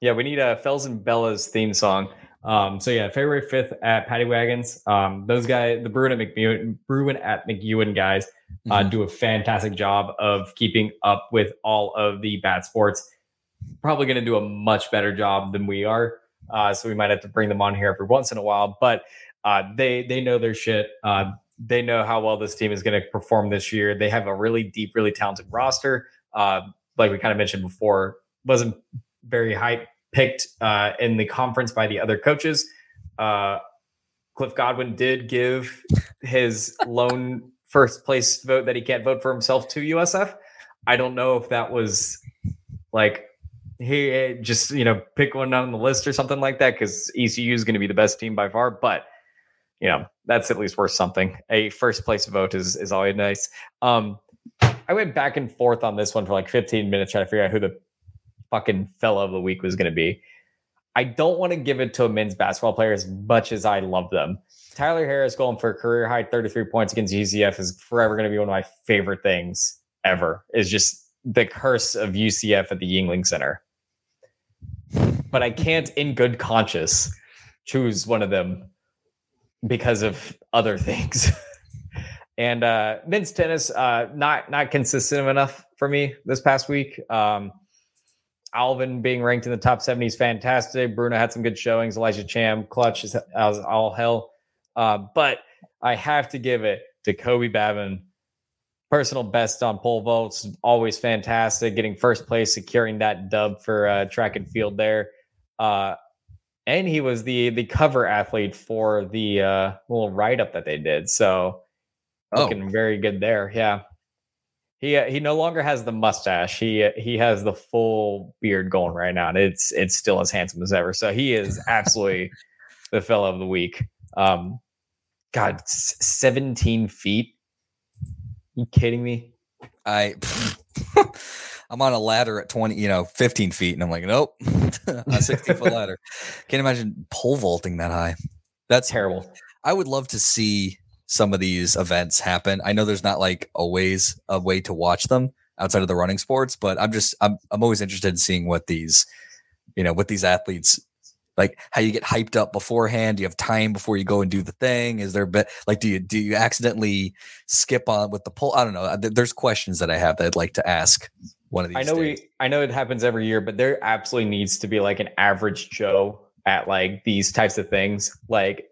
Speaker 1: yeah, we need a Fells and Bella's theme song. Um, so yeah, February 5th at Paddy Wagons. Um, those guys, the Bruin at McEwen, Bruin at McEwen guys, uh,
Speaker 2: Mhm.
Speaker 1: do a fantastic job of keeping up with all of the bad sports. Probably going to do a much better job than we are. Uh, so we might have to bring them on here every once in a while, but uh, they they know their shit. Uh, they know how well this team is going to perform this year. They have a really deep, really talented roster. Uh, like we kind of mentioned before, wasn't very high picked uh, in the conference by the other coaches. Uh, Cliff Godwin did give his lone first place vote that he can't vote for himself to USF. I don't know if that was like he eh, just you know pick one on the list or something like that because ECU is going to be the best team by far, but you know that's at least worth something. A first place vote is is always nice. Um, I went back and forth on this one for like 15 minutes trying to figure out who the fucking fella of the week was going to be. I don't want to give it to a men's basketball player as much as I love them. Tyler Harris going for a career high 33 points against UCF is forever going to be one of my favorite things ever. Is just the curse of UCF at the Yuengling Center. But I can't, in good conscience, choose one of them because of other things. and uh, men's tennis, uh, not not consistent enough for me this past week. Um, Alvin being ranked in the top 70 is fantastic. Bruno had some good showings. Elijah Cham, clutch as, as all hell. Uh, but I have to give it to Kobe Babin. Personal best on pole vaults, always fantastic. Getting first place, securing that dub for uh, track and field there. Uh, and he was the the cover athlete for the uh, little write up that they did. So
Speaker 2: Oh.
Speaker 1: looking very good there. Yeah. He uh, he no longer has the mustache. He uh, he has the full beard going right now, and it's it's still as handsome as ever. So he is absolutely the fellow of the week. Um, God, seventeen feet. You kidding me?
Speaker 2: I I'm on a ladder at 20, you know, 15 feet, and I'm like, nope, a 60 foot ladder. Can't imagine pole vaulting that high. That's
Speaker 1: Terrible.
Speaker 2: I would love to see some of these events happen. I know there's not like always a way to watch them outside of the running sports, but I'm just I'm I'm always interested in seeing what these, you know, what these athletes like how you get hyped up beforehand. Do you have time before you go and do the thing? Is there a bit like do you do you accidentally skip on with the pull? I don't know. Uh, there's questions that I have that I'd like to ask one of these.
Speaker 1: I know
Speaker 2: days.
Speaker 1: we I know it happens every year, but there absolutely needs to be like an average Joe at like these types of things. Like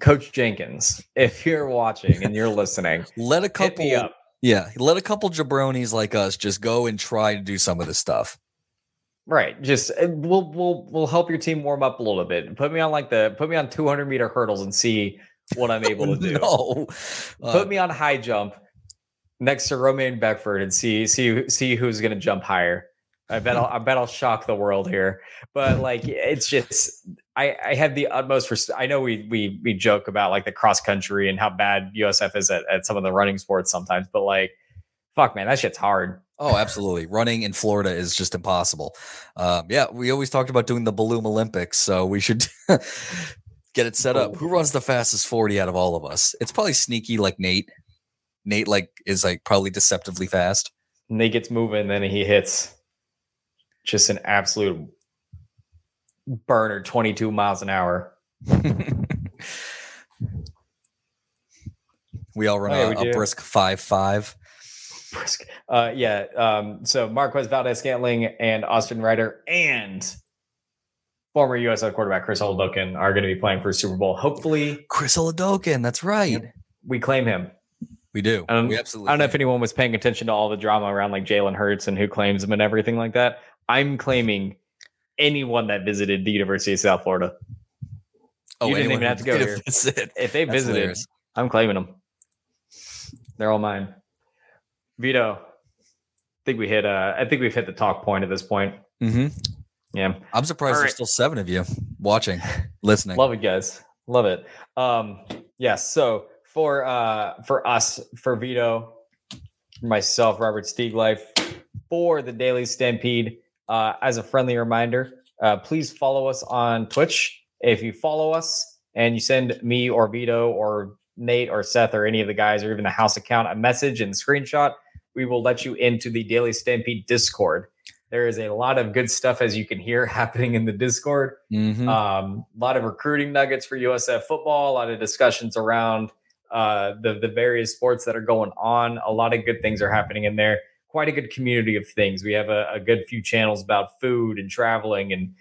Speaker 1: Coach Jenkins, if you're watching and you're listening,
Speaker 2: let a couple yeah, let a couple jabronis like us just go and try to do some of this stuff.
Speaker 1: Right. Just uh, we'll we'll we'll help your team warm up a little bit. Put me on like the put me on 200 meter hurdles and see what I'm able to do.
Speaker 2: No. Uh,
Speaker 1: Put me on high jump next to Romaine Beckford and see see see who's going to jump higher. I bet I'll I bet I'll shock the world here. But like it's just I I have the utmost res- I know we we we joke about like the cross country and how bad USF is at, at some of the running sports sometimes, but like fuck man, that shit's hard.
Speaker 2: Oh, absolutely. Running in Florida is just impossible. Um, yeah, we always talked about doing the Balloon Olympics, so we should get it set up. Who runs the fastest 40 out of all of us? It's probably sneaky like Nate. Nate like is like probably deceptively fast.
Speaker 1: Nate gets moving, then he hits just an absolute burner, 22 miles an hour.
Speaker 2: we all run
Speaker 1: Oh, yeah,
Speaker 2: a, a brisk five five.
Speaker 1: Brisk. Uh, yeah. Um, so Marquez Valdes Scantling and Austin Ryder and former USF quarterback Chris Holdokin are going to be playing for Super Bowl. Hopefully,
Speaker 2: Chris Oladokun, that's right.
Speaker 1: we claim him.
Speaker 2: We do.
Speaker 1: Um,
Speaker 2: we absolutely
Speaker 1: I don't know if anyone was paying attention to all the drama around like Jalen Hurts and who claims him and everything like that. I'm claiming anyone that visited the University of South Florida.
Speaker 2: Oh,
Speaker 1: You didn't even have to go here.
Speaker 2: visit.
Speaker 1: If they
Speaker 2: That's
Speaker 1: visited,
Speaker 2: hilarious.
Speaker 1: I'm claiming them. They're all mine. Vito, I think we hit. Uh, I think we've hit the talk point at this point.
Speaker 2: Mm-hmm.
Speaker 1: Yeah,
Speaker 2: I'm surprised
Speaker 1: All
Speaker 2: there's
Speaker 1: right.
Speaker 2: still seven of you watching, listening.
Speaker 1: love it, guys. Love it. Um, yes. So for uh for us, for Vito, myself, Robert Stieglife, for the Daily Stampede, uh, as a friendly reminder, uh, please follow us on Twitch. If you follow us and you send me or Vito or Nate or Seth or any of the guys or even the house account a message and screenshot, we will let you into the Daily Stampede Discord. There is a lot of good stuff, as you can hear, happening in the Discord.
Speaker 2: Mhm.
Speaker 1: Um, a lot of recruiting nuggets for USF football, a lot of discussions around uh, the the various sports that are going on. A lot of good things are happening in there. Quite a good community of things. We have a, a good few channels about food and traveling and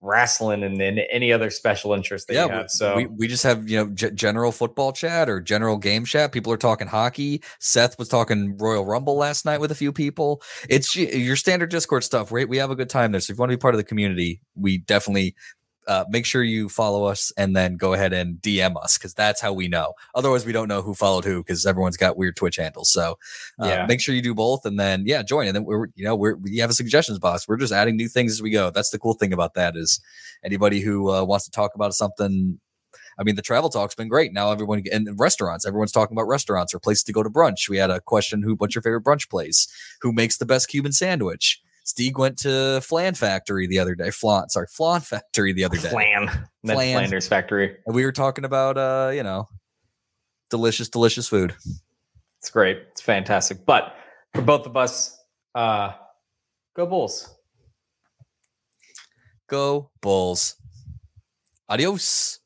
Speaker 1: wrestling and then any other special interest that
Speaker 2: yeah,
Speaker 1: you have. So
Speaker 2: we, we just have you know g- general football chat or general game chat. People are talking hockey. Seth was talking Royal Rumble last night with a few people. It's your standard Discord stuff, right? We have a good time there. So if you want to be part of the community, we definitely uh, make sure you follow us and then go ahead and DM us because that's how we know. Otherwise, we don't know who followed who because everyone's got weird Twitch handles. So uh,
Speaker 1: Yeah.
Speaker 2: make sure you do both and then yeah, join. And then we're you know we're we have a suggestions box. We're just adding new things as we go. That's the cool thing about that is anybody who uh, wants to talk about something. I mean, the travel talk's been great. Now everyone and restaurants, everyone's talking about restaurants or places to go to brunch. We had a question: Who? What's your favorite brunch place? Who makes the best Cuban sandwich? Steve went to Flan Factory the other day. Flan, sorry, Flan Factory the other day.
Speaker 1: Flan,
Speaker 2: Flan.
Speaker 1: Flanders Factory.
Speaker 2: And we were talking about, uh, you know, delicious, delicious food.
Speaker 1: It's great. It's fantastic. But for both of us, uh, go Bulls.
Speaker 2: Go Bulls. Adios.